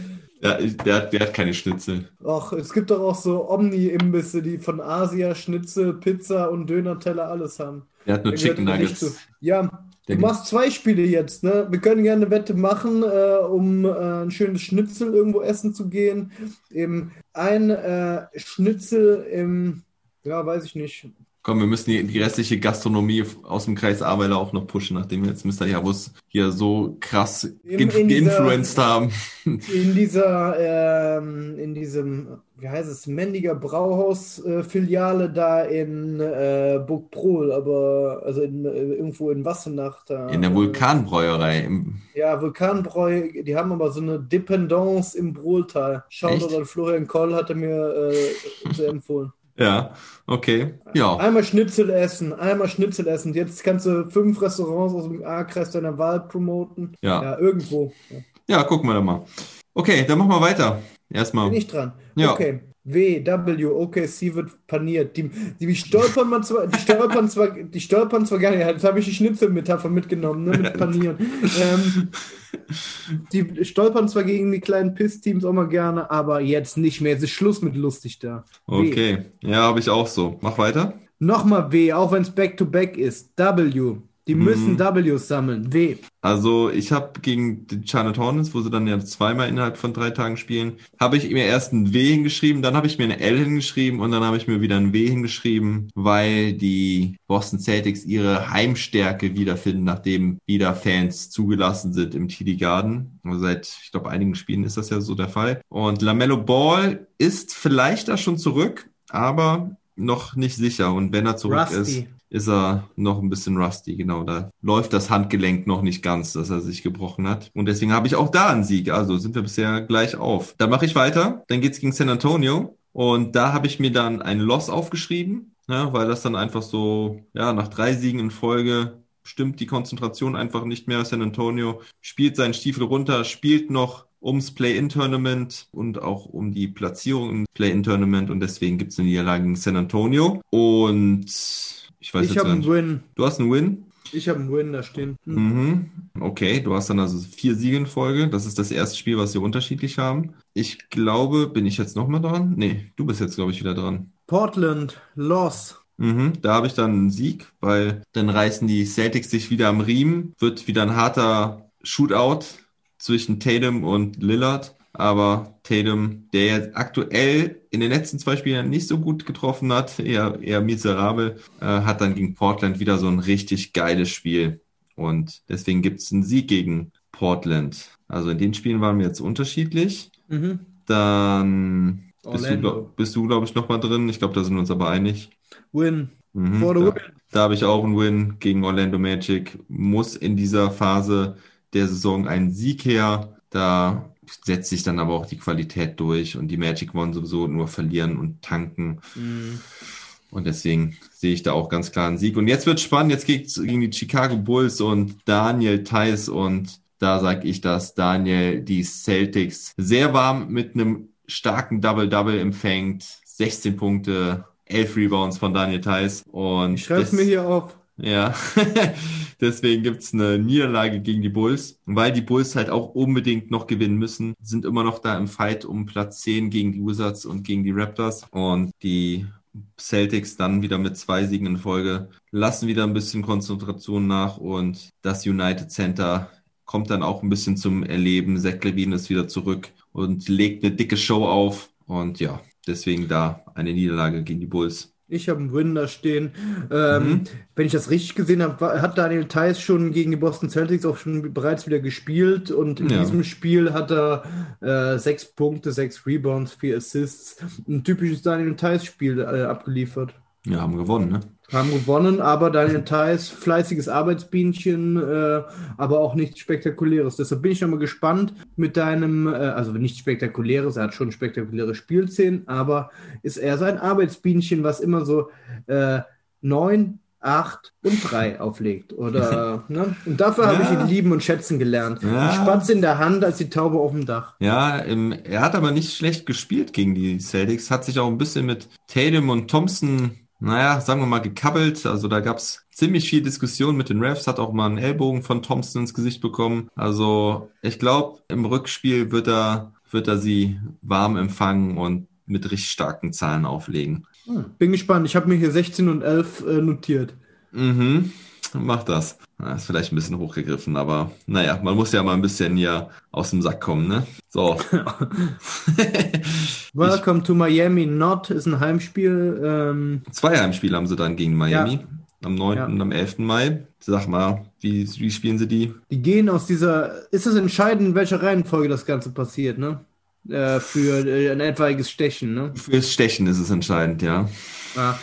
D: Ja, der, hat- der hat keine Schnitzel.
E: Och, es gibt doch auch so Omni-Imbisse, die von Asia Schnitzel, Pizza und Döner-Teller alles haben.
D: Der hat nur Chicken Nuggets.
E: Ja, du machst zwei Spiele jetzt, ne? Wir können gerne eine Wette machen, äh, um äh, ein schönes Schnitzel irgendwo essen zu gehen. Eben ein äh, Schnitzel im, ja, weiß ich nicht.
D: Komm, wir müssen die, die restliche Gastronomie aus dem Kreis Ahrweiler auch noch pushen, nachdem wir jetzt Mr. Javus hier so krass
E: In-
D: geinf
E: in dieser-
D: geinfluenced haben.
E: In dieser, ähm, in diesem, wie heißt es, Mendiger Brauhaus-Filiale da in äh, Burgprohl, aber also in, äh, irgendwo in Wassenach da.
D: In der Vulkanbräuerei. Im,
E: Ja, Vulkanbräu, die haben aber so eine Dependance im Brohltal. Shoutout an Florian Koll hatte mir äh, sehr empfohlen.
D: ja, okay. Ja.
E: Einmal Schnitzel essen, einmal Schnitzel essen. Jetzt kannst du fünf Restaurants aus dem A-Kreis deiner Wahl promoten.
D: Ja.
E: Ja, irgendwo. Ja.
D: Ja, gucken wir da mal. Okay, dann machen wir weiter. Erstmal.
E: Bin ich dran.
D: Ja.
E: Okay. W, W, OKC wird paniert. Die, die, die stolpern man zwar, die stolpern zwar, die stolpern zwar gerne. Jetzt habe ich die Schnitzelmetapher mitgenommen, ne, mit panieren. ähm, die stolpern zwar gegen die kleinen Piss-Teams auch mal gerne, aber jetzt nicht mehr. Jetzt ist Schluss mit lustig da. W.
D: Okay. Ja, habe ich auch so. Mach weiter.
E: Nochmal W, auch wenn es Back-to-Back ist. W. Die müssen Ws sammeln. W.
D: Also ich habe gegen die Charlotte Hornets, wo sie dann ja zweimal innerhalb von drei Tagen spielen, habe ich mir erst ein W hingeschrieben, dann habe ich mir eine L hingeschrieben und dann habe ich mir wieder ein W hingeschrieben, weil die Boston Celtics ihre Heimstärke wiederfinden, nachdem wieder Fans zugelassen sind im TD Garden. Also seit, ich glaube, einigen Spielen ist das ja so der Fall. Und LaMelo Ball ist vielleicht da schon zurück, aber noch nicht sicher. Und wenn er zurück
E: Rusty.
D: ist er noch ein bisschen rusty, genau. Da läuft das Handgelenk noch nicht ganz, dass er sich gebrochen hat. Und deswegen habe ich auch da einen Sieg. Also sind wir bisher gleich auf. Dann mache ich weiter. Dann geht's gegen San Antonio. Und da habe ich mir dann ein Loss aufgeschrieben, ja, weil das dann einfach so, ja, nach drei Siegen in Folge stimmt die Konzentration einfach nicht mehr. San Antonio spielt seinen Stiefel runter, spielt noch ums Play-In-Tournament und auch um die Platzierung im Play-In-Tournament und deswegen gibt's eine Niederlage gegen San Antonio. Und ich weiß
E: Ich
D: jetzt
E: einen. Win.
D: Du hast einen Win?
E: Ich habe einen Win da stehen. Hm.
D: Mhm. Okay, du hast dann also vier Siege in Folge. Das ist das erste Spiel, was wir unterschiedlich haben. Ich glaube, bin ich jetzt nochmal dran? Nee, du bist jetzt, glaube ich, wieder dran.
E: Portland, Loss.
D: Mhm, da habe ich dann einen Sieg, weil dann reißen die Celtics sich wieder am Riemen. Wird wieder ein harter Shootout zwischen Tatum und Lillard. Aber Tatum, der jetzt aktuell in den letzten zwei Spielen nicht so gut getroffen hat, eher, eher miserabel, äh, hat dann gegen Portland wieder so ein richtig geiles Spiel. Und deswegen gibt es einen Sieg gegen Portland. Also in den Spielen waren wir jetzt unterschiedlich.
E: Mhm.
D: Dann bist du,
E: Orlando.
D: glaub- bist du, glaube ich, nochmal drin. Ich glaube, da sind wir uns aber einig.
E: Win.
D: Mhm,
E: For the
D: da,
E: win.
D: da habe ich auch einen Win gegen Orlando Magic. Muss in dieser Phase der Saison ein Sieg her. Da setzt sich dann aber auch die Qualität durch und die Magic wollen sowieso nur verlieren und tanken.
E: Mhm.
D: Und deswegen sehe ich da auch ganz klar einen Sieg. Und jetzt wird spannend. Jetzt geht's gegen die Chicago Bulls und Daniel Theiss. Und da sage ich, dass Daniel die Celtics sehr warm mit einem starken Double-Double empfängt. 16 Punkte, 11 Rebounds von Daniel Theiss. Und
E: Ich schreibe mir hier auf.
D: Ja, deswegen gibt's eine Niederlage gegen die Bulls, weil die Bulls halt auch unbedingt noch gewinnen müssen, sind immer noch da im Fight um Platz 10 gegen die Wizards und gegen die Raptors und die Celtics dann wieder mit zwei Siegen in Folge lassen wieder ein bisschen Konzentration nach und das United Center kommt dann auch ein bisschen zum Erleben. Zach Levine ist wieder zurück und legt eine dicke Show auf und ja, deswegen da eine Niederlage gegen die Bulls.
E: Ich habe einen Win da stehen. Ähm,
D: Mhm.
E: Wenn ich das richtig gesehen habe, hat Daniel Theiss schon gegen die Boston Celtics auch schon bereits wieder gespielt und in
D: Ja.
E: diesem Spiel hat er äh, sechs Punkte, sechs Rebounds, vier Assists. Ein typisches Daniel Theiss-Spiel äh, abgeliefert.
D: Ja, haben gewonnen, ne?
E: Haben gewonnen, aber Daniel Theiss, fleißiges Arbeitsbienchen, äh, aber auch nichts Spektakuläres. Deshalb bin ich nochmal gespannt mit deinem, äh, also nichts Spektakuläres, er hat schon spektakuläre Spielszenen, aber ist er so ein Arbeitsbienchen, was immer so äh, neun, acht und drei auflegt. Oder, ne? Und dafür habe ich
D: Ja.
E: ihn lieben und schätzen gelernt.
D: Ja.
E: Die Spatze in der Hand als die Taube auf dem Dach.
D: Ja, ähm, er hat aber nicht schlecht gespielt gegen die Celtics, hat sich auch ein bisschen mit Tatum und Thompson, naja, sagen wir mal, gekabbelt. Also da gab's ziemlich viel Diskussion mit den Refs, hat auch mal einen Ellbogen von Thompson ins Gesicht bekommen. Also ich glaube, im Rückspiel wird er, wird er sie warm empfangen und mit richtig starken Zahlen auflegen.
E: Hm. Bin gespannt. Ich habe mir hier 16 und 11 äh, notiert.
D: Mhm, mach das. Na, ist vielleicht ein bisschen hochgegriffen, aber naja, man muss ja mal ein bisschen hier aus dem Sack kommen, ne? So.
E: Welcome to Miami Not ist ein Heimspiel. Ähm,
D: Zwei Heimspiele haben sie dann gegen Miami.
E: Ja.
D: Am 9.
E: Ja.
D: und am 11. Mai. Sag mal, wie, wie spielen sie die?
E: Die gehen aus dieser. Ist es entscheidend, in welcher Reihenfolge das Ganze passiert, ne? Äh, für äh, ein etwaiges Stechen, ne?
D: Fürs Stechen ist es entscheidend, ja.
E: Ja.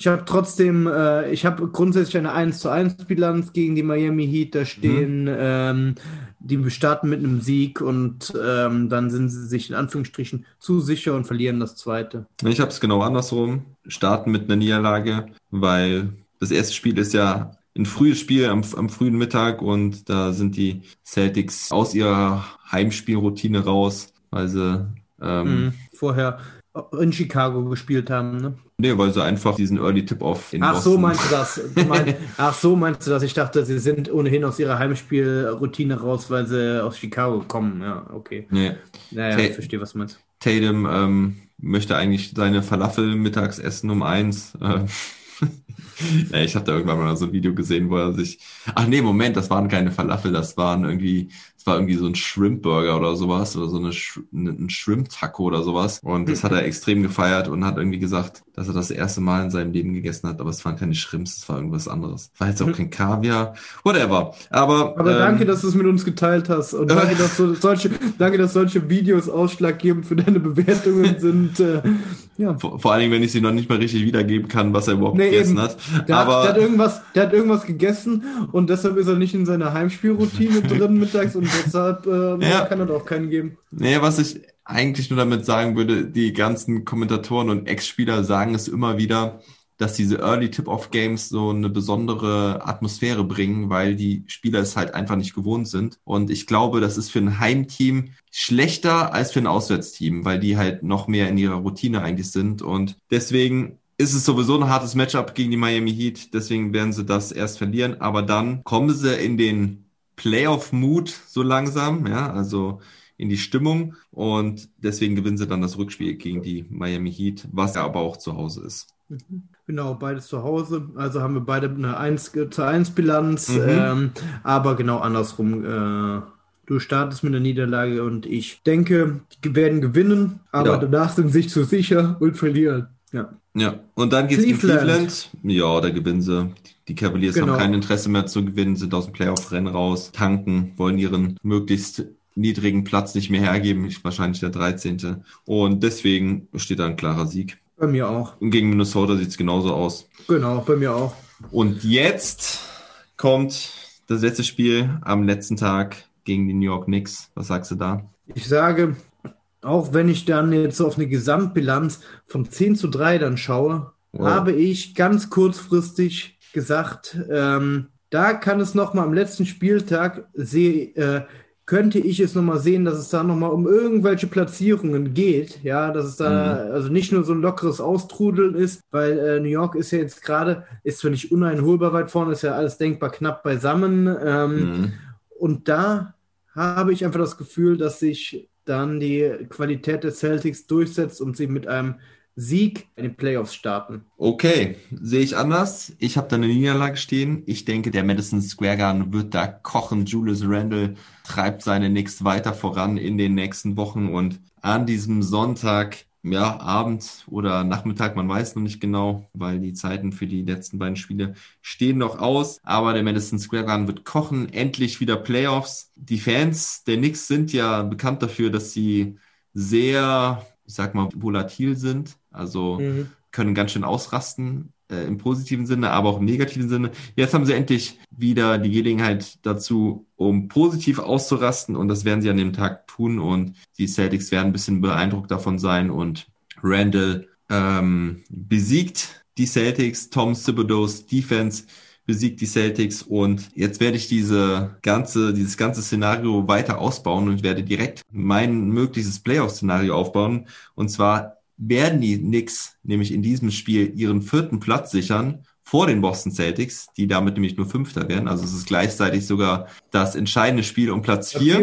E: Ich habe trotzdem, äh, ich habe grundsätzlich eine 1 zu 1 Bilanz gegen die Miami Heat. Da stehen, ähm, die starten mit einem Sieg und ähm, dann sind sie sich in Anführungsstrichen zu sicher und verlieren das zweite.
D: Ich habe es genau andersrum. Starten mit einer Niederlage, weil das erste Spiel ist ja ein frühes Spiel am, am frühen Mittag und da sind die Celtics aus ihrer Heimspielroutine raus, weil sie ähm,
E: Mhm. Vorher in Chicago gespielt haben, ne?
D: nee, weil sie einfach diesen Early Tip-Off in
E: Ach so,
D: Boston-
E: meinst du das? Du mein, ach so, meinst du das? Ich dachte, sie sind ohnehin aus ihrer Heimspielroutine raus, weil sie aus Chicago kommen. Ja, okay.
D: Nee.
E: Naja,
D: Okay.
E: ich verstehe, was du meinst.
D: Tatum ähm, möchte eigentlich seine Falafel mittags essen um eins. Ähm, ja, ich habe da irgendwann mal so ein Video gesehen, wo er sich. Ach nee, Moment, das waren keine Falafel, das waren irgendwie, das war irgendwie so ein Shrimp-Burger oder sowas oder so eine, Sh eine- ein Shrimp-Taco oder sowas. Und das hat er extrem gefeiert und hat irgendwie gesagt, dass er das erste Mal in seinem Leben gegessen hat, aber es waren keine Shrimps, es war irgendwas anderes. War jetzt auch kein Kaviar, whatever. Aber,
E: Aber
D: ähm,
E: danke, dass du es mit uns geteilt hast. Und danke, dass so, solche, danke, dass solche Videos ausschlaggebend für deine Bewertungen sind. Äh, ja.
D: vor, vor allen Dingen, wenn ich sie noch nicht mal richtig wiedergeben kann, was er überhaupt
E: Nee,
D: gegessen
E: eben.
D: hat.
E: Der,
D: aber
E: hat, der, hat irgendwas, der hat irgendwas gegessen und deshalb ist er nicht in seiner Heimspielroutine drin mittags und deshalb äh,
D: Ja.
E: kann er doch keinen geben.
D: Nee, was ich eigentlich nur damit sagen würde, die ganzen Kommentatoren und Ex-Spieler sagen es immer wieder, dass diese Early Tip-Off-Games so eine besondere Atmosphäre bringen, weil die Spieler es halt einfach nicht gewohnt sind. Und ich glaube, das ist für ein Heimteam schlechter als für ein Auswärtsteam, weil die halt noch mehr in ihrer Routine eigentlich sind. Und deswegen ist es sowieso ein hartes Matchup gegen die Miami Heat. Deswegen werden sie das erst verlieren. Aber dann kommen sie in den Playoff-Mood so langsam, ja, also in die Stimmung und deswegen gewinnen sie dann das Rückspiel gegen die Miami Heat, was ja aber auch zu Hause ist.
E: Genau, beides zu Hause. Also haben wir beide eine 1 zu 1 Bilanz,
D: Mhm.
E: ähm, aber genau andersrum. Äh, du startest mit der Niederlage und ich denke, die werden gewinnen, aber
D: Ja.
E: danach sind sich zu sicher und verlieren. Ja.
D: Ja, und dann geht's gegen
E: Cleveland.
D: Cleveland. Ja, da gewinnen sie. Die Cavaliers
E: Genau.
D: haben kein Interesse mehr zu gewinnen, sind aus dem Playoff-Rennen raus, tanken, wollen ihren möglichst niedrigen Platz nicht mehr hergeben, Ich- wahrscheinlich der 13. Und deswegen steht da ein klarer Sieg.
E: Bei mir auch.
D: Und gegen Minnesota sieht's genauso aus.
E: Genau, bei mir auch.
D: Und jetzt kommt das letzte Spiel am letzten Tag gegen die New York Knicks. Was sagst du da?
E: Ich sage, auch wenn ich dann jetzt auf eine Gesamtbilanz von 10 zu 3 dann schaue,
D: Wow.
E: habe ich ganz kurzfristig gesagt, ähm, da kann es noch mal am letzten Spieltag sehe, äh, könnte ich es noch mal sehen, dass es da noch mal um irgendwelche Platzierungen geht, ja, dass es da also nicht nur so ein lockeres Austrudeln ist, weil äh, New York ist ja jetzt gerade, ist zwar nicht uneinholbar weit vorne, ist ja alles denkbar knapp beisammen, ähm,
D: Mhm.
E: und da habe ich einfach das Gefühl, dass sich dann die Qualität der Celtics durchsetzt und sie mit einem Sieg in den Playoffs starten.
D: Okay, sehe ich anders. Ich habe da eine Niederlage stehen. Ich denke, der Madison Square Garden wird da kochen. Julius Randle treibt seine Knicks weiter voran in den nächsten Wochen und an diesem Sonntag, ja, Abend oder Nachmittag, man weiß noch nicht genau, weil die Zeiten für die letzten beiden Spiele stehen noch aus. Aber der Madison Square Garden wird kochen. Endlich wieder Playoffs. Die Fans der Knicks sind ja bekannt dafür, dass sie sehr, ich sag mal, volatil sind. Also
E: Mhm.
D: können ganz schön ausrasten, äh, im positiven Sinne, aber auch im negativen Sinne. Jetzt haben sie endlich wieder die Gelegenheit dazu, um positiv auszurasten und das werden sie an dem Tag tun und die Celtics werden ein bisschen beeindruckt davon sein und Randall ähm, besiegt die Celtics, Tom Thibodeau's Defense besiegt die Celtics und jetzt werde ich diese ganze, dieses ganze Szenario weiter ausbauen und werde direkt mein mögliches Playoff-Szenario aufbauen und zwar werden die Knicks nämlich in diesem Spiel ihren vierten Platz sichern vor den Boston Celtics, die damit nämlich nur Fünfter werden. Also es ist gleichzeitig sogar das entscheidende Spiel um Platz vier.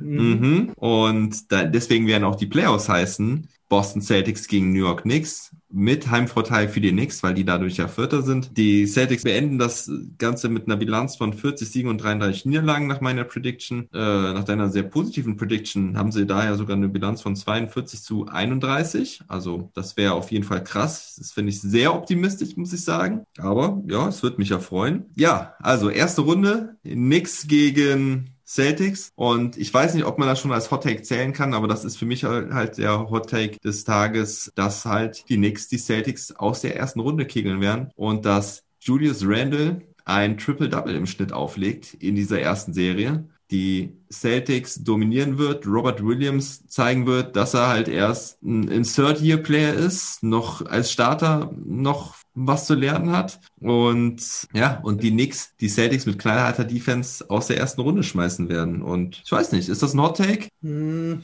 E: Mhm.
D: Mhm. Und da, deswegen werden auch die Playoffs heißen Boston Celtics gegen New York Knicks mit Heimvorteil für die Knicks, weil die dadurch ja Vierter sind. Die Celtics beenden das Ganze mit einer Bilanz von 40 Siegen und 33 Niederlagen nach meiner Prediction. Äh, nach deiner sehr positiven Prediction haben sie daher sogar eine Bilanz von 42 zu 31. Also das wäre auf jeden Fall krass. Das finde ich sehr optimistisch, muss ich sagen. Aber ja, es wird mich ja freuen. Ja, also erste Runde. Knicks gegen Celtics. Und ich weiß nicht, ob man das schon als Hot Take zählen kann, aber das ist für mich halt halt der Hot Take des Tages, dass halt die Knicks die Celtics aus der ersten Runde kegeln werden und dass Julius Randle ein Triple-Double im Schnitt auflegt in dieser ersten Serie, die Celtics dominieren wird, Robert Williams zeigen wird, dass er halt erst ein Third-Year-Player ist, noch als Starter noch was zu lernen hat. Und ja, und die Knicks, die Celtics mit kleiner alter Defense aus der ersten Runde schmeißen werden. Und ich weiß nicht, ist das ein Hot Take?
E: Hm,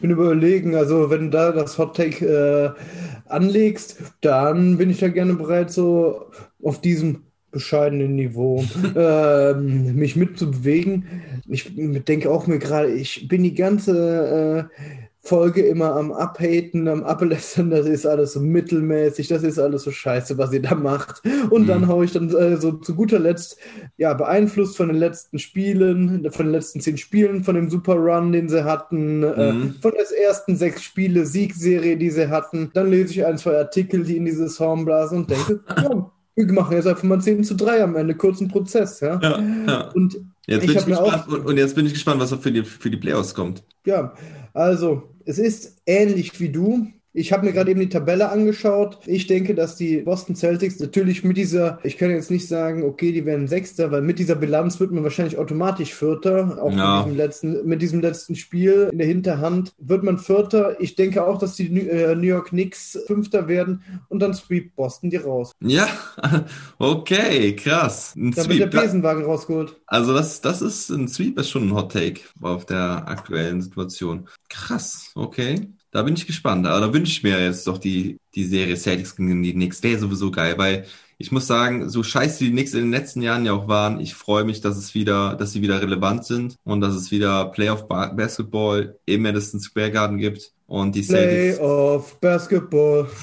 E: bin überlegen, also wenn du da das Hot Take äh, anlegst, dann bin ich da gerne bereit, so auf diesem bescheidenen Niveau ähm, mich mitzubewegen. Ich denke auch mir gerade, ich bin die ganze äh, Folge immer am Abhaten, am Ablästern, das ist alles so mittelmäßig, das ist alles so scheiße, was ihr da macht. Und dann
D: Mhm.
E: hau ich dann äh, so zu guter Letzt, ja, beeinflusst von den letzten Spielen, von den letzten zehn Spielen, von dem Super Run, den sie hatten, äh,
D: Mhm.
E: von den ersten sechs Spiele Siegserie, die sie hatten. Dann lese ich ein, zwei Artikel, die in diese Song blasen und denke, ja, wir machen jetzt einfach mal 10 zu 3 am Ende, kurzen Prozess, ja.
D: Ja, ja.
E: Und
D: Jetzt
E: Ich
D: bin ich, gespannt
E: auch-
D: und, und jetzt bin ich gespannt, was für die, für die Playoffs kommt.
E: Ja, also es ist ähnlich wie du. Ich habe mir gerade eben die Tabelle angeschaut. Ich denke, dass die Boston Celtics natürlich mit dieser, ich kann jetzt nicht sagen, okay, die werden Sechster, weil mit dieser Bilanz wird man wahrscheinlich automatisch Vierter. Auch
D: Ja.
E: mit, diesem letzten, mit diesem letzten Spiel in der Hinterhand wird man Vierter. Ich denke auch, dass die New äh, York Knicks Fünfter werden und dann sweep Boston die raus.
D: Ja, okay, krass. Ein
E: Dann wird der
D: Sweep.
E: Besenwagen rausgeholt.
D: Also das, das ist ein Sweep, ist schon ein Hot Take auf der aktuellen Situation. Krass, okay. Da bin ich gespannt. Aber da wünsche ich mir jetzt doch die, die Serie Celtics gegen die Knicks. Wäre sowieso geil, weil ich muss sagen, so scheiße die Knicks in den letzten Jahren ja auch waren, ich freue mich, dass es wieder, dass sie wieder relevant sind und dass es wieder Playoff Ba- Basketball im Madison Square Garden gibt und die Celtics.
E: Playoff Basketball.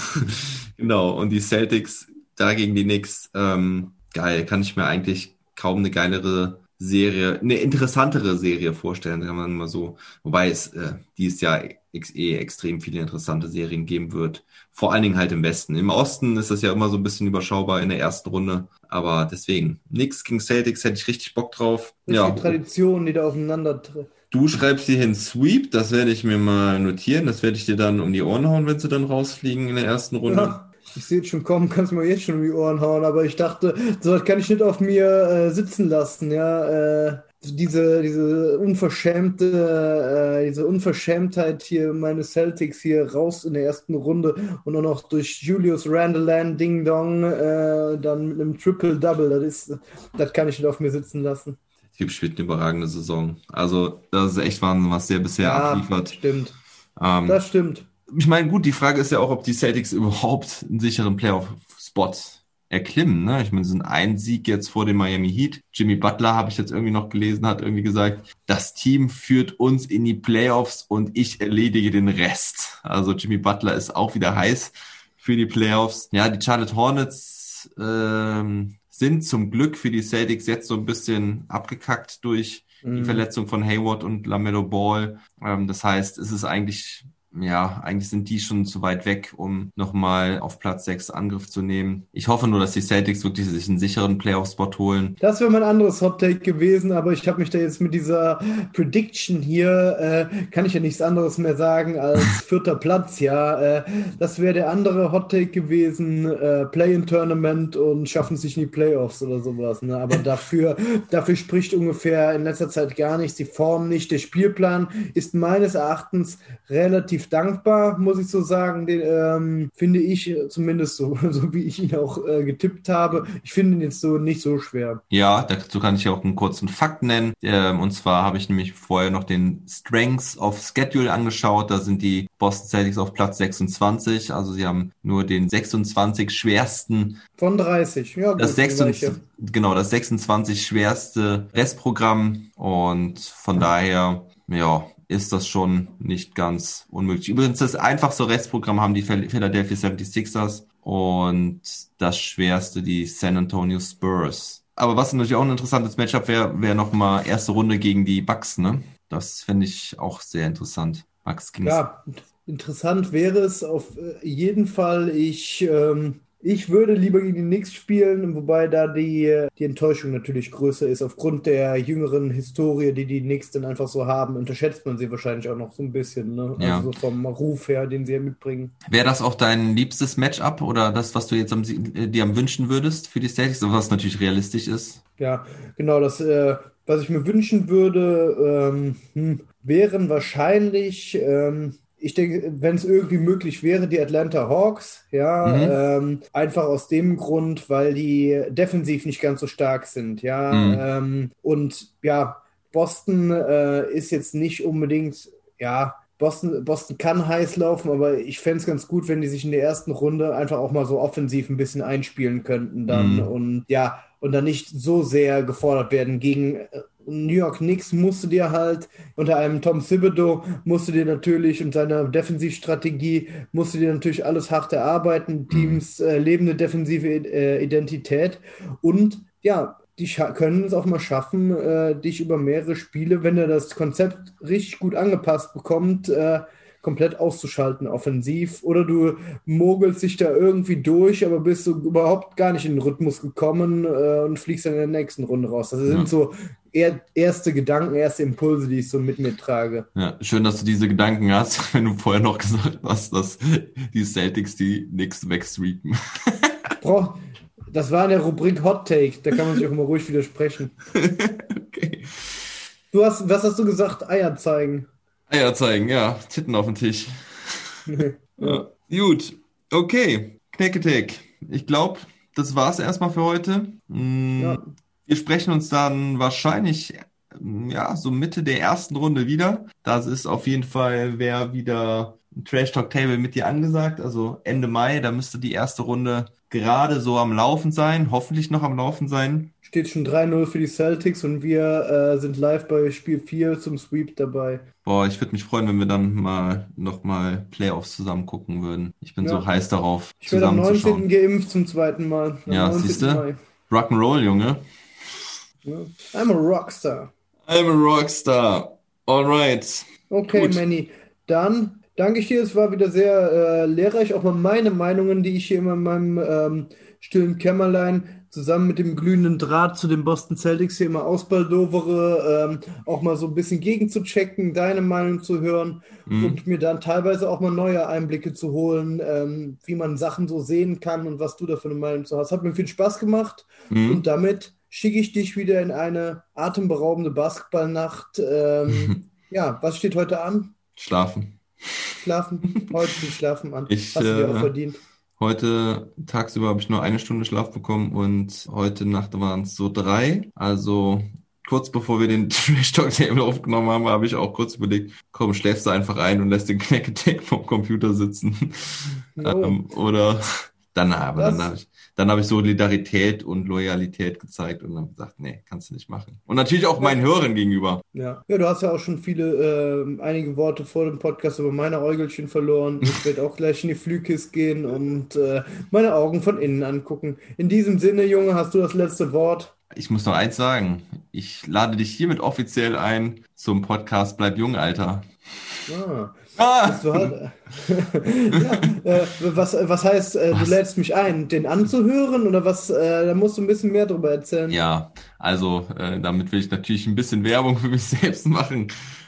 D: Genau, und die Celtics da gegen die Knicks, ähm, geil, kann ich mir eigentlich kaum eine geilere Serie, eine interessantere Serie vorstellen, kann man mal so. Wobei es äh, dieses Jahr ex eh extrem viele interessante Serien geben wird. Vor allen Dingen halt im Westen. Im Osten ist das ja immer so ein bisschen überschaubar in der ersten Runde. Aber deswegen, Knicks gegen Celtics hätte ich richtig Bock drauf.
E: Das
D: Ja,
E: die Tradition, die da aufeinander treffen.
D: du schreibst dir hin Sweep, das werde ich mir mal notieren. Das werde ich dir dann um die Ohren hauen, wenn sie dann rausfliegen in der ersten Runde.
E: Ja, ich sehe es schon kommen, kannst mir jetzt schon um die Ohren hauen, aber ich dachte, so kann ich nicht auf mir äh, sitzen lassen, ja. Äh, diese, diese unverschämte, äh, diese Unverschämtheit hier meine Celtics hier raus in der ersten Runde und auch noch durch Julius Randall Ding Dong äh, dann mit einem Triple Double, das ist, das kann ich nicht auf mir sitzen lassen.
D: Typ spielt eine überragende Saison. Also, das ist echt Wahnsinn, was der bisher
E: Ja,
D: abliefert.
E: stimmt.
D: Ähm,
E: Das stimmt.
D: ich meine, gut, die Frage ist ja auch, ob die Celtics überhaupt einen sicheren Playoff-Spot erklimmen. Ne? Ich meine, sie sind ein Sieg jetzt vor dem Miami Heat. Jimmy Butler, habe ich jetzt irgendwie noch gelesen, hat irgendwie gesagt, das Team führt uns in die Playoffs und ich erledige den Rest. Also Jimmy Butler ist auch wieder heiß für die Playoffs. Ja, die Charlotte Hornets ähm, sind zum Glück für die Celtics jetzt so ein bisschen abgekackt durch die
E: Mhm.
D: Verletzung von Hayward und LaMelo Ball. Ähm, das heißt, es ist eigentlich, ja, eigentlich sind die schon zu weit weg, um nochmal auf Platz 6 Angriff zu nehmen. Ich hoffe nur, dass die Celtics wirklich sich einen sicheren Playoff-Spot holen.
E: Das wäre mein anderes Hot Take gewesen, aber ich habe mich da jetzt mit dieser Prediction hier, äh, kann ich ja nichts anderes mehr sagen als vierter Platz, ja. Äh, das wäre der andere Hot Take gewesen, äh, Play-in-Tournament und schaffen sich in die Playoffs oder sowas. Ne? Aber dafür, dafür spricht ungefähr in letzter Zeit gar nichts, die Form nicht. Der Spielplan ist meines Erachtens relativ dankbar, muss ich so sagen. Den, ähm, finde ich zumindest so, so wie ich ihn auch äh, getippt habe. Ich finde ihn jetzt so nicht so schwer.
D: Ja, dazu kann ich auch einen kurzen Fakt nennen. Ähm, und zwar habe ich nämlich vorher noch den Strengths of Schedule angeschaut. Da sind die Boston Celtics auf Platz 26. Also sie haben nur den 26 schwersten
E: Von 30, ja. Gut,
D: Das
E: dann sag ich
D: 26, genau, das 26 schwerste Restprogramm und von daher, ja, ist das schon nicht ganz unmöglich. Übrigens, das einfachste Restprogramm haben die Phil- Philadelphia 76ers und das schwerste die San Antonio Spurs. Aber was natürlich auch ein interessantes Matchup wäre, wäre nochmal erste Runde gegen die Bucks, ne? Das fände ich auch sehr interessant. Bucks Kings.
E: Ja, interessant wäre es auf äh, jeden Fall. Ich, ähm, ich würde lieber gegen die Knicks spielen, wobei da die, die Enttäuschung natürlich größer ist. Aufgrund der jüngeren Historie, die die Knicks dann einfach so haben, unterschätzt man sie wahrscheinlich auch noch so ein bisschen. Ne?
D: Ja.
E: Also so vom Ruf her, den sie ja mitbringen.
D: Wäre das auch dein liebstes Matchup oder das, was du jetzt am, äh, dir am wünschen würdest für die Celtics, was natürlich realistisch ist?
E: Ja, genau, das, äh, was ich mir wünschen würde, ähm, hm, wären wahrscheinlich, ähm, ich denke, wenn es irgendwie möglich wäre, die Atlanta Hawks, ja, ähm, einfach aus dem Grund, weil die defensiv nicht ganz so stark sind, ja,
D: Mhm.
E: ähm, und ja, Boston äh, ist jetzt nicht unbedingt, ja, Boston, Boston kann heiß laufen, aber ich fände es ganz gut, wenn die sich in der ersten Runde einfach auch mal so offensiv ein bisschen einspielen könnten dann
D: Mhm.
E: und ja, und dann nicht so sehr gefordert werden. Gegen äh, New York Knicks musst du dir halt, unter einem Tom Thibodeau, musst du dir natürlich und seiner Defensivstrategie, musst du dir natürlich alles hart erarbeiten, Teams äh, lebende defensive äh, Identität und ja, die können es auch mal schaffen, äh, dich über mehrere Spiele, wenn er das Konzept richtig gut angepasst bekommt, äh, komplett auszuschalten offensiv. Oder du mogelst dich da irgendwie durch, aber bist so überhaupt gar nicht in den Rhythmus gekommen äh, und fliegst dann in der nächsten Runde raus. Das sind
D: Ja.
E: so er erste Gedanken, erste Impulse, die ich so mit mir trage.
D: Ja, schön, dass du diese Gedanken hast, wenn du vorher noch gesagt hast, dass die Celtics die Knicks wegsweepen.
E: Brauch, das war in der Rubrik Hot Take, da kann man sich auch immer ruhig widersprechen.
D: okay.
E: Du hast, was hast du gesagt? Eier zeigen.
D: Eier zeigen, ja. Titten auf den Tisch. Ja. Gut. Okay. Knecketeck. Ich glaube, das war's erstmal für heute. Mm,
E: Ja.
D: Wir sprechen uns dann wahrscheinlich, mm, ja, so Mitte der ersten Runde wieder. Das ist auf jeden Fall, wer wieder ein Trash Talk Table mit dir angesagt. Also Ende Mai, da müsste die erste Runde gerade so am Laufen sein. Hoffentlich noch am Laufen sein.
E: Steht schon 3-0 für die Celtics und wir äh, sind live bei Spiel 4 zum Sweep dabei.
D: Boah, ich würde mich freuen, wenn wir dann mal nochmal Playoffs zusammen gucken würden. Ich bin
E: Ja.
D: so heiß darauf,
E: Ich werde am
D: zusammen zu
E: 19.
D: schauen.
E: geimpft zum zweiten Mal. Am
D: Ja,
E: 19.
D: siehste?
E: Mai.
D: Rock'n'Roll, Junge.
E: I'm a Rockstar.
D: I'm a Rockstar. Alright.
E: Okay,
D: Gut.
E: Manny. Dann danke ich dir. Es war wieder sehr äh, lehrreich. Auch mal meine Meinungen, die ich hier immer in meinem ähm, stillen Kämmerlein zusammen mit dem glühenden Draht zu den Boston Celtics hier immer ausbaldovere, ähm, auch mal so ein bisschen gegenzuchecken, deine Meinung zu hören
D: Mhm.
E: und mir dann teilweise auch mal neue Einblicke zu holen, ähm, wie man Sachen so sehen kann und was du da für eine Meinung zu hast. Hat mir viel Spaß gemacht
D: Mhm.
E: und damit schicke ich dich wieder in eine atemberaubende Basketballnacht. Ähm, ja, was steht heute an?
D: Schlafen.
E: Schlafen. Heute steht Schlafen an.
D: Ich,
E: Hast du dir auch
D: äh,
E: verdient.
D: Heute tagsüber habe ich nur eine Stunde Schlaf bekommen und heute Nacht waren es so drei. Also kurz bevor wir den Trash Talk Table aufgenommen haben, habe ich auch kurz überlegt, komm, schläfst du einfach ein und lässt den Knack vom Computer sitzen. Ähm, oder dann, aber
E: Das-
D: dann habe ich, dann habe ich Solidarität und Loyalität gezeigt und dann gesagt, nee, kannst du nicht machen. Und natürlich auch meinen Hörern gegenüber.
E: Ja. ja, du hast ja auch schon viele, ähm, einige Worte vor dem Podcast über meine Äugelchen verloren. Ich werde auch gleich in die Flühkiste gehen und äh, meine Augen von innen angucken. In diesem Sinne, Junge, hast du das letzte Wort.
D: Ich muss noch eins sagen. Ich lade dich hiermit offiziell ein zum Podcast Bleib jung, Alter.
E: Ah,
D: Ah!
E: du hast, ja, äh, was, was heißt, äh, du
D: Was?
E: lädst mich ein, den anzuhören oder was? Äh, da musst du ein bisschen mehr drüber erzählen.
D: Ja, also äh, damit will ich natürlich ein bisschen Werbung für mich selbst machen.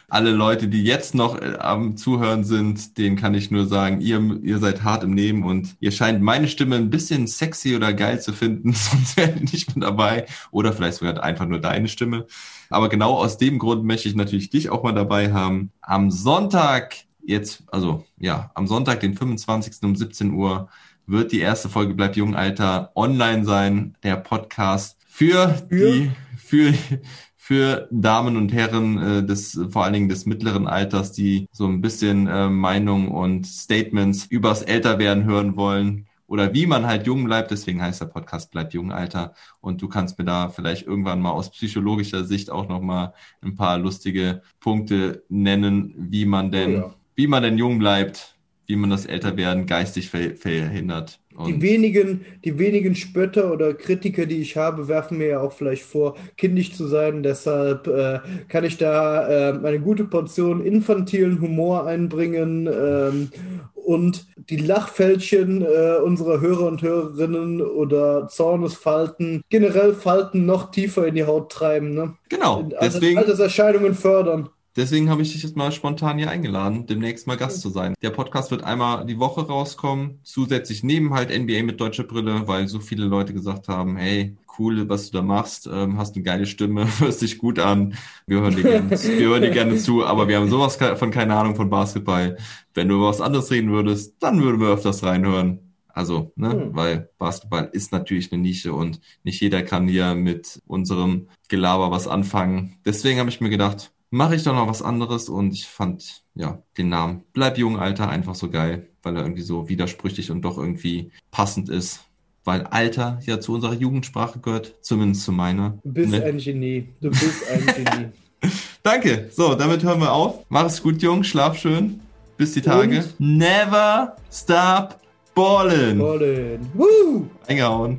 D: Alle Leute, die jetzt noch äh, am Zuhören sind, denen kann ich nur sagen, ihr, ihr seid hart im Nehmen und ihr scheint meine Stimme ein bisschen sexy oder geil zu finden, sonst wäre ich nicht mit dabei. Oder vielleicht sogar einfach nur deine Stimme. Aber genau aus dem Grund möchte ich natürlich dich auch mal dabei haben. Am Sonntag, jetzt, also ja, am Sonntag, den 25. um 17 Uhr, wird die erste Folge Bleib jung, Alter online sein, der Podcast für
E: Für?
D: die, für, für Damen und Herren äh, des, vor allen Dingen des mittleren Alters, die so ein bisschen äh, Meinung und Statements übers Älterwerden hören wollen oder wie man halt jung bleibt. Deswegen heißt der Podcast Bleib jung, Alter. Und du kannst mir da vielleicht irgendwann mal aus psychologischer Sicht auch nochmal ein paar lustige Punkte nennen, wie man denn,
E: Oh ja.
D: Wie man denn jung bleibt, wie man das Älterwerden geistig ver verhindert.
E: Die
D: Und
E: wenigen, die wenigen Spötter oder Kritiker, die ich habe, werfen mir ja auch vielleicht vor, kindisch zu sein. Deshalb äh, kann ich da äh, eine gute Portion infantilen Humor einbringen ähm, und die Lachfältchen äh, unserer Hörer und Hörerinnen oder Zornesfalten, generell Falten noch tiefer in die Haut treiben. Ne?
D: genau, deswegen.
E: Alterserscheinungen fördern.
D: Deswegen habe ich dich jetzt mal spontan hier eingeladen, demnächst mal Gast zu sein. Der Podcast wird einmal die Woche rauskommen, zusätzlich neben halt NBA mit deutscher Brille, weil so viele Leute gesagt haben, hey, cool, was du da machst, ähm, hast eine geile Stimme, hörst dich gut an, wir hören dir gerne, wir hören dir gerne zu, aber wir haben sowas von keine Ahnung von Basketball. Wenn du über was anderes reden würdest, dann würden wir öfters reinhören. Also, ne,
E: Hm.
D: weil Basketball ist natürlich eine Nische und nicht jeder kann hier mit unserem Gelaber was anfangen. Deswegen habe ich mir gedacht, mache ich doch noch was anderes und ich fand, ja, den Namen Bleib jung, Alter einfach so geil, weil er irgendwie so widersprüchlich und doch irgendwie passend ist. Weil Alter ja zu unserer Jugendsprache gehört, zumindest zu meiner.
E: Du bist
D: Ne?
E: ein Genie. Du bist ein Genie.
D: Danke. So, damit hören wir auf. Mach es gut, Jung. Schlaf schön. Bis die Tage.
E: Und?
D: Never stop ballin'.
E: Colin. Woo!
D: Eingehauen.